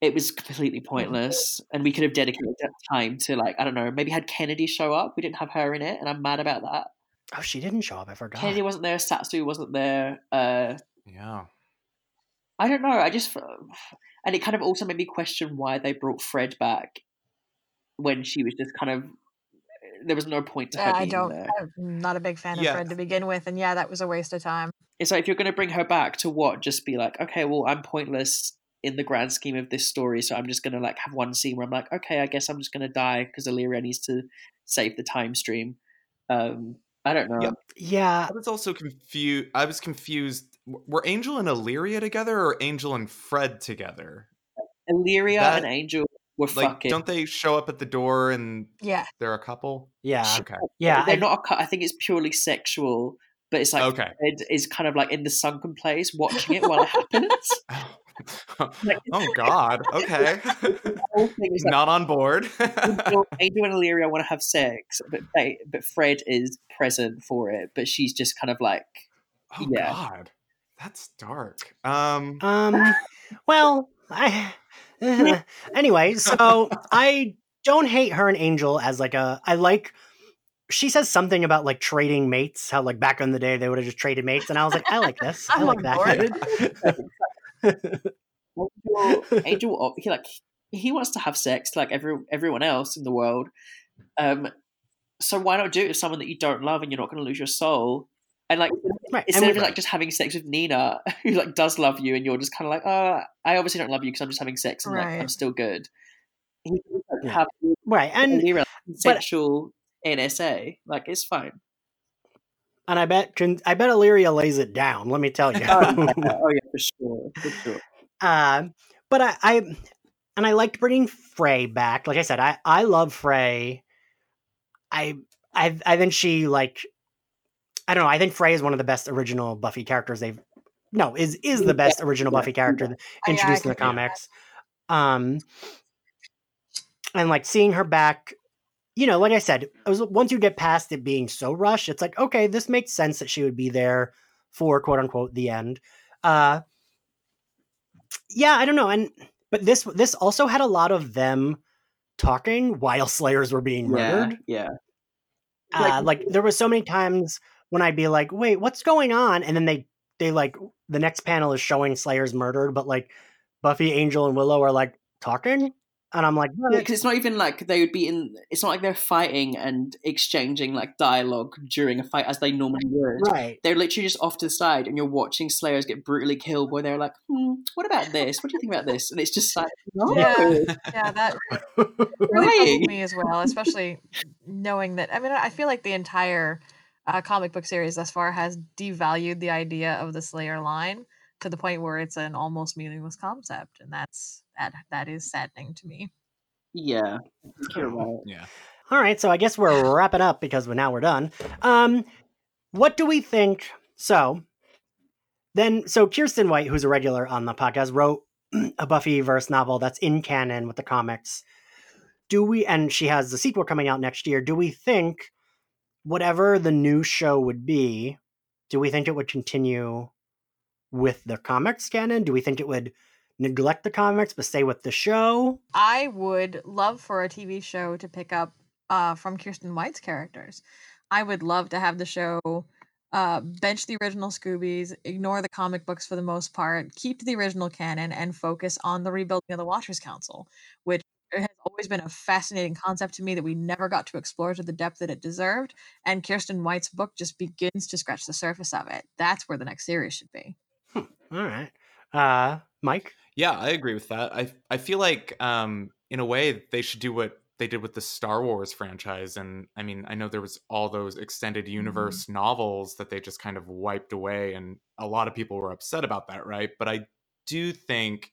it was completely pointless. And we could have dedicated that time to, like, I don't know, maybe had Kennedy show up. We didn't have her in it. And I'm mad about that. oh, she didn't show up. I forgot. Kennedy wasn't there. Satsu wasn't there. Uh, Yeah. I don't know. I just and it kind of also made me question why they brought Fred back when she was just kind of there was no point to her Yeah, I don't. there. I'm not a big fan Yeah. of Fred to begin with, and yeah, that was a waste of time. It's like if you're going to bring her back to what, just be like, okay, well, I'm pointless in the grand scheme of this story, so I'm just going to like have one scene where I'm like, okay, I guess I'm just going to die because Illyria needs to save the time stream. Um, I don't know. Yeah. yeah, I was also confused. I was confused. W- Were Angel and Illyria together or Angel and Fred together? Illyria That- and Angel were Like, fucking. don't they show up at the door and Yeah, they're a couple? yeah, Okay. yeah. they're I- not. A, cou- I think it's purely sexual, but it's like Okay. Fred is kind of like in the sunken place watching it while it happens. [laughs] oh God. [laughs] Okay. The whole thing is like Not on board. Angel, [laughs] Angel and Illyria want to have sex, but they, but Fred is present for it. But she's just kind of like, oh Yeah. God. That's dark. Um. Um. Well, I. [sighs] anyway, so I don't hate her and Angel as like a. I like. She says something about like trading mates. How like back in the day they would have just traded mates, and I was like, I like this. [laughs] I I'm like that. [laughs] Angel, Angel, he like he wants to have sex like every everyone else in the world. Um, so why not do it with someone that you don't love and you're not going to lose your soul? And like right. instead And of like just having sex with Nina, [laughs] who like does love you, and you're just kind of like, oh, I obviously don't love you because I'm just having sex and like I'm still good. He like, have right, and sexual like, NSA, like it's fine. and I bet can I bet Illyria lays it down. Let me tell you. Oh, yeah, [laughs] oh yeah, for sure, for sure. Uh, but I, I and I liked bringing Fray back. Like I said, I I love Fray. I I I think she like I don't know. I think Fray is one of the best original Buffy characters they've. No, is is the best original Buffy character introduced in the can see that. comics. Um, and like seeing her back you know like i said it was once you get past it being so rushed it's like okay this makes sense that she would be there for quote unquote the end uh yeah i don't know and but this this also had a lot of them talking while [laughs] slayers were being murdered Yeah, yeah. uh, like there was so many times when I'd be like, "Wait, what's going on?" And then they they like the next panel is showing Slayer's murdered, but like Buffy, Angel, and Willow are like talking, and I'm like, Yeah, because it's not even like they would be in. It's not like they're fighting and exchanging like dialogue during a fight as they normally would. right, They're literally just off to the side, and you're watching Slayers get brutally killed. Where they're like, hmm, "What about this? What do you think about this?" And it's just like, no, Yeah. Yeah, that [laughs] really Crying. puzzled me as well, especially knowing that. I mean, I feel like the entire uh, comic book series thus far has devalued the idea of the Slayer line to the point where it's an almost meaningless concept, and that's that that is saddening to me. yeah, you're right. [laughs] Yeah. All right, so I guess we're wrapping up because we now we're done. Um, what do we think? So then, so Kirsten White, who's a regular on the podcast, wrote [clears throat] a Buffy verse novel that's in canon with the comics. Do we? And she has the sequel coming out next year. Do we think whatever the new show would be? Do we think it would continue with the comics canon? Do we think it would neglect the comics but stay with the show? I would love for a TV show to pick up uh, from Kirsten White's characters. I would love to have the show uh, bench the original Scoobies, ignore the comic books for the most part, keep the original canon, and focus on the rebuilding of the Watchers Council, which always been a fascinating concept to me that we never got to explore to the depth that it deserved. And Kirsten White's book just begins to scratch the surface of it. That's where the next series should be. All right, uh, Mike. Yeah, I agree with that. I I feel like um in a way they should do what they did with the Star Wars franchise and I mean, I know there was all those extended universe novels that they just kind of wiped away and a lot of people were upset about that, right? But I do think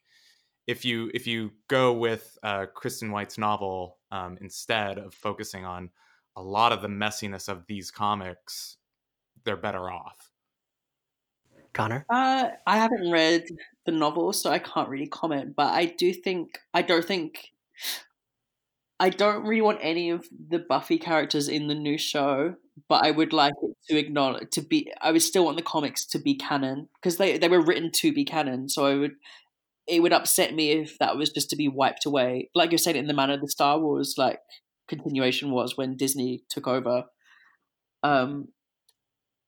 if you if you go with uh, Kirsten White's novel um, instead of focusing on a lot of the messiness of these comics, they're better off. Connor. Uh, I haven't read the novel, so I can't really comment. But I do think I don't think I don't really want any of the Buffy characters in the new show. But I would like it to acknowledge to be. I would still want the comics to be canon because they they were written to be canon. So I would. It would upset me if that was just to be wiped away, like you said, in the manner the Star Wars like continuation was when Disney took over. Um,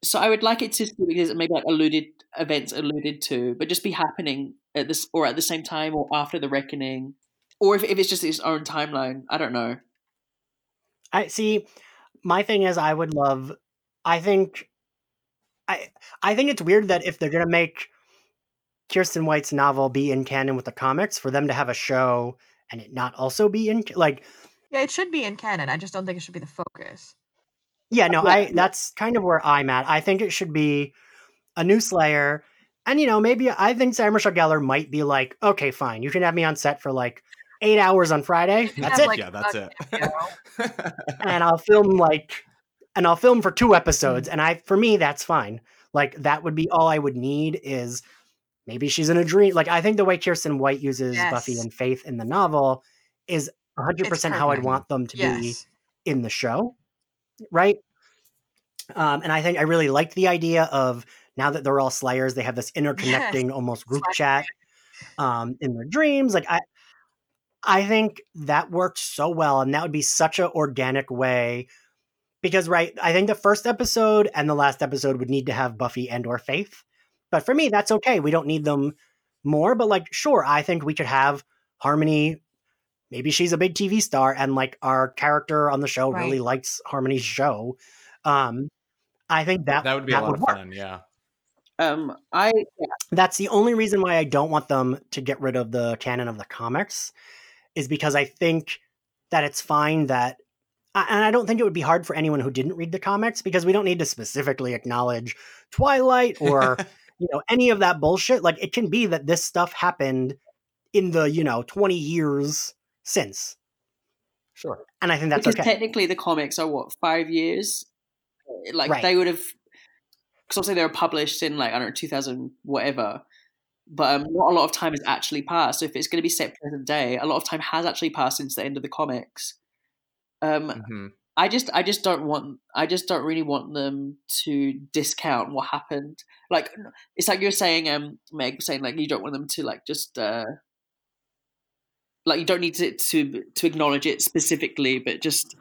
so I would like it to exist, maybe like alluded events alluded to, but just be happening at this or at the same time or after the reckoning, or if, if it's just its own timeline. I don't know. I see. My thing is, I would love. I think. I I think it's weird that if they're gonna make Kirsten White's novel be in canon with the comics, for them to have a show and it not also be in like Yeah, it should be in canon. I just don't think it should be the focus. yeah no Yeah, I that's kind of where I'm at. I think it should be a new Slayer, and you know maybe I think Sarah Michelle Gellar might be like, okay, fine, you can have me on set for like eight hours on Friday. That's it. like, yeah, that's a it. [laughs] and I'll film like and I'll film for two episodes mm-hmm. and I for me that's fine. Like that would be all I would need is maybe she's in a dream. Like I think the way Kirsten White uses Buffy and Faith in the novel is 100% how I'd want them to be in the show. Right? Um and I think I really liked the idea of now that they're all slayers, they have this interconnecting almost group Slayer. chat um in their dreams. Like I I think that worked so well, and that would be such an organic way. Because right, I think the first episode and the last episode would need to have Buffy and or Faith. But for me, that's okay. We don't need them more. But like, sure, I think we could have Harmony. Maybe she's a big TV star, and like our character on the show really likes Harmony's show. Um, I think that that would be a lot of work. fun. Yeah. Um, I that's the only reason why I don't want them to get rid of the canon of the comics is because I think that it's fine that and I don't think it would be hard for anyone who didn't read the comics because we don't need to specifically acknowledge Twilight or [laughs] you know any of that bullshit like it can be that this stuff happened in the you know 20 years since sure. and I think that's because okay technically the comics are what five years. Like Right. they would have, because obviously they were published in like I don't know two thousand whatever. but um, not a lot of time has actually passed. So if it's going to be set present day, a lot of time has actually passed since the end of the comics. Um, hmm I just I just don't want I just don't really want them to discount what happened. Like it's like you're saying, um, Meg saying like you don't want them to like just uh, like you don't need to to to acknowledge it specifically, but just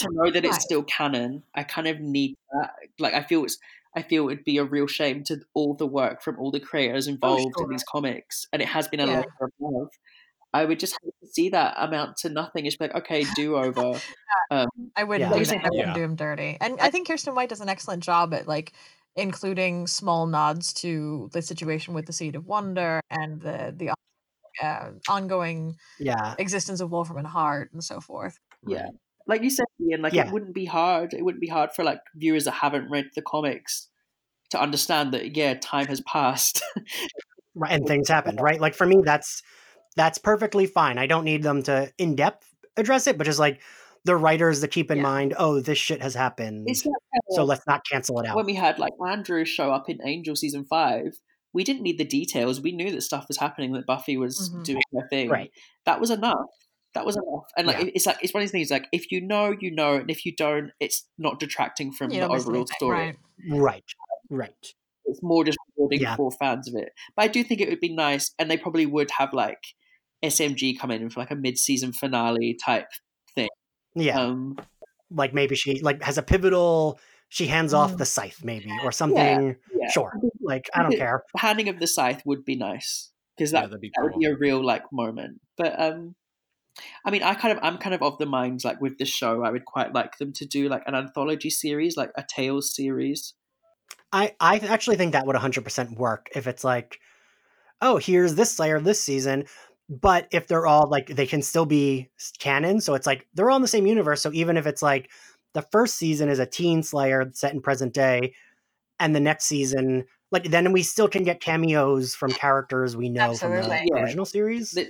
to know that it's still canon. I kind of need that. Like I feel it's I feel it'd be a real shame to all the work from all the creators involved in sure. these comics, and it has been a Yeah. labor of love. I would just hate to see that amount to nothing. It's like okay, do [laughs] over. Um, I wouldn't Yeah. do that. I wouldn't yeah. do him dirty. And I think Kirsten White does an excellent job at like including small nods to the situation with the Seed of Wonder and the the uh, ongoing Yeah. existence of Wolfram and Hart and so forth. Yeah. like you said, Ian, like Yeah. it wouldn't be hard. It wouldn't be hard for like viewers that haven't read the comics to understand that yeah, time has passed. right and [laughs] things happened right like for me that's that's perfectly fine i don't need them to in depth address it but just like the writers that keep in Yeah. mind oh this shit has happened so let's not cancel it out when we had like Andrew show up in Angel season five. We didn't need the details. We knew that stuff was happening. That Buffy was Mhm. doing her thing. right That was enough. That was enough. And like Yeah. it's like it's one of these things. Like if you know, you know, and if you don't, it's not detracting from You the overall story. Right. right right It's more just rewarding Yeah. for fans of it. But I do think it would be nice, and they probably would have like SMG come in for like a mid-season finale type. Thing. Yeah Um, like maybe she like has a pivotal she hands off Mm. the scythe maybe or something yeah, sure like i don't care The handing of the scythe would be nice because Yeah, that that'd be that would be a real like moment. But um, I mean, I kind of I'm kind of of the mind like with the show, I would quite like them to do like an anthology series, like a Tales series. I I actually think that would 100% work if it's like, oh, here's this Slayer this season, but if they're all like they can still be canon, so it's like they're all in the same universe. So even if it's like the first season is a teen Slayer set in present day, and the next season, like then we still can get cameos from characters we know from the Yeah. original series. There's,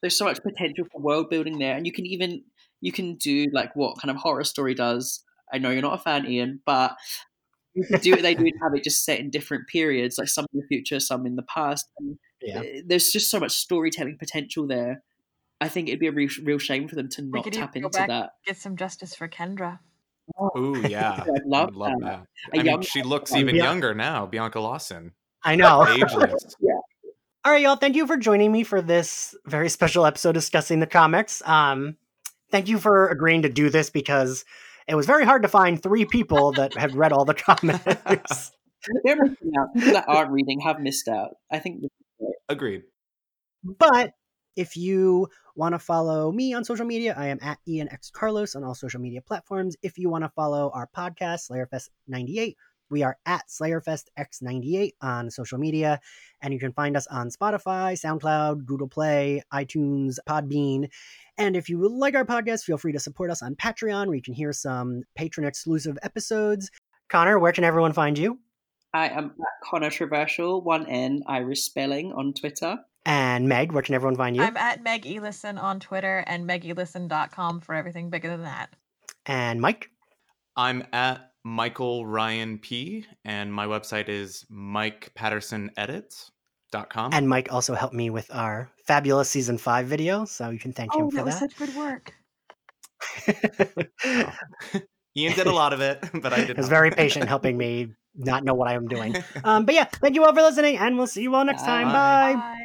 there's so much potential for world building there, and you can even you can do like what kind of horror story does. I know you're not a fan, Ian, but you can do what they do and have it just set in different periods, like some in the future, some in the past. And Yeah. uh, there's just so much storytelling potential there. I think it'd be a real, real shame for them to not could even tap go into back- that. Get some justice for Kendra. Ooh, [laughs] yeah. I'd love I'd love that. that. A I mean, she looks um, even yeah. younger now, Bianca Lawson. I know. [laughs] Ageless. [laughs] All right, y'all. Thank you for joining me for this very special episode discussing the comics. Um, thank you for agreeing to do this because it was very hard to find three people that have read all the comics. They're missing out. People that aren't reading have missed out. I think Agreed. but if you want to follow me on social media, I am at Ian X Carlos on all social media platforms. If you want to follow our podcast, SlayerFest98, we are at SlayerFest X98 on social media, and you can find us on Spotify, SoundCloud, Google Play, iTunes, Podbean. And if you like our podcast, feel free to support us on Patreon, where you can hear some patron exclusive episodes. Connor, where can everyone find you? I am at Controversial, one N, Irish spelling on Twitter. And Meg, where can everyone find you? I'm at Meg Elison on Twitter and megelison.com for everything bigger than that. And Mike? I'm at Michael Ryan P, and my website is mikepattersonedits.com. And Mike also helped me with our fabulous season five video, so you can thank him Oh, for that was that. such good work. [laughs] [laughs] Ian did a lot of it, [laughs] but I did. He was not. very patient helping me not know what I am doing. [laughs] Um, but yeah, thank you all for listening, and we'll see you all next time. Bye. Bye. Bye.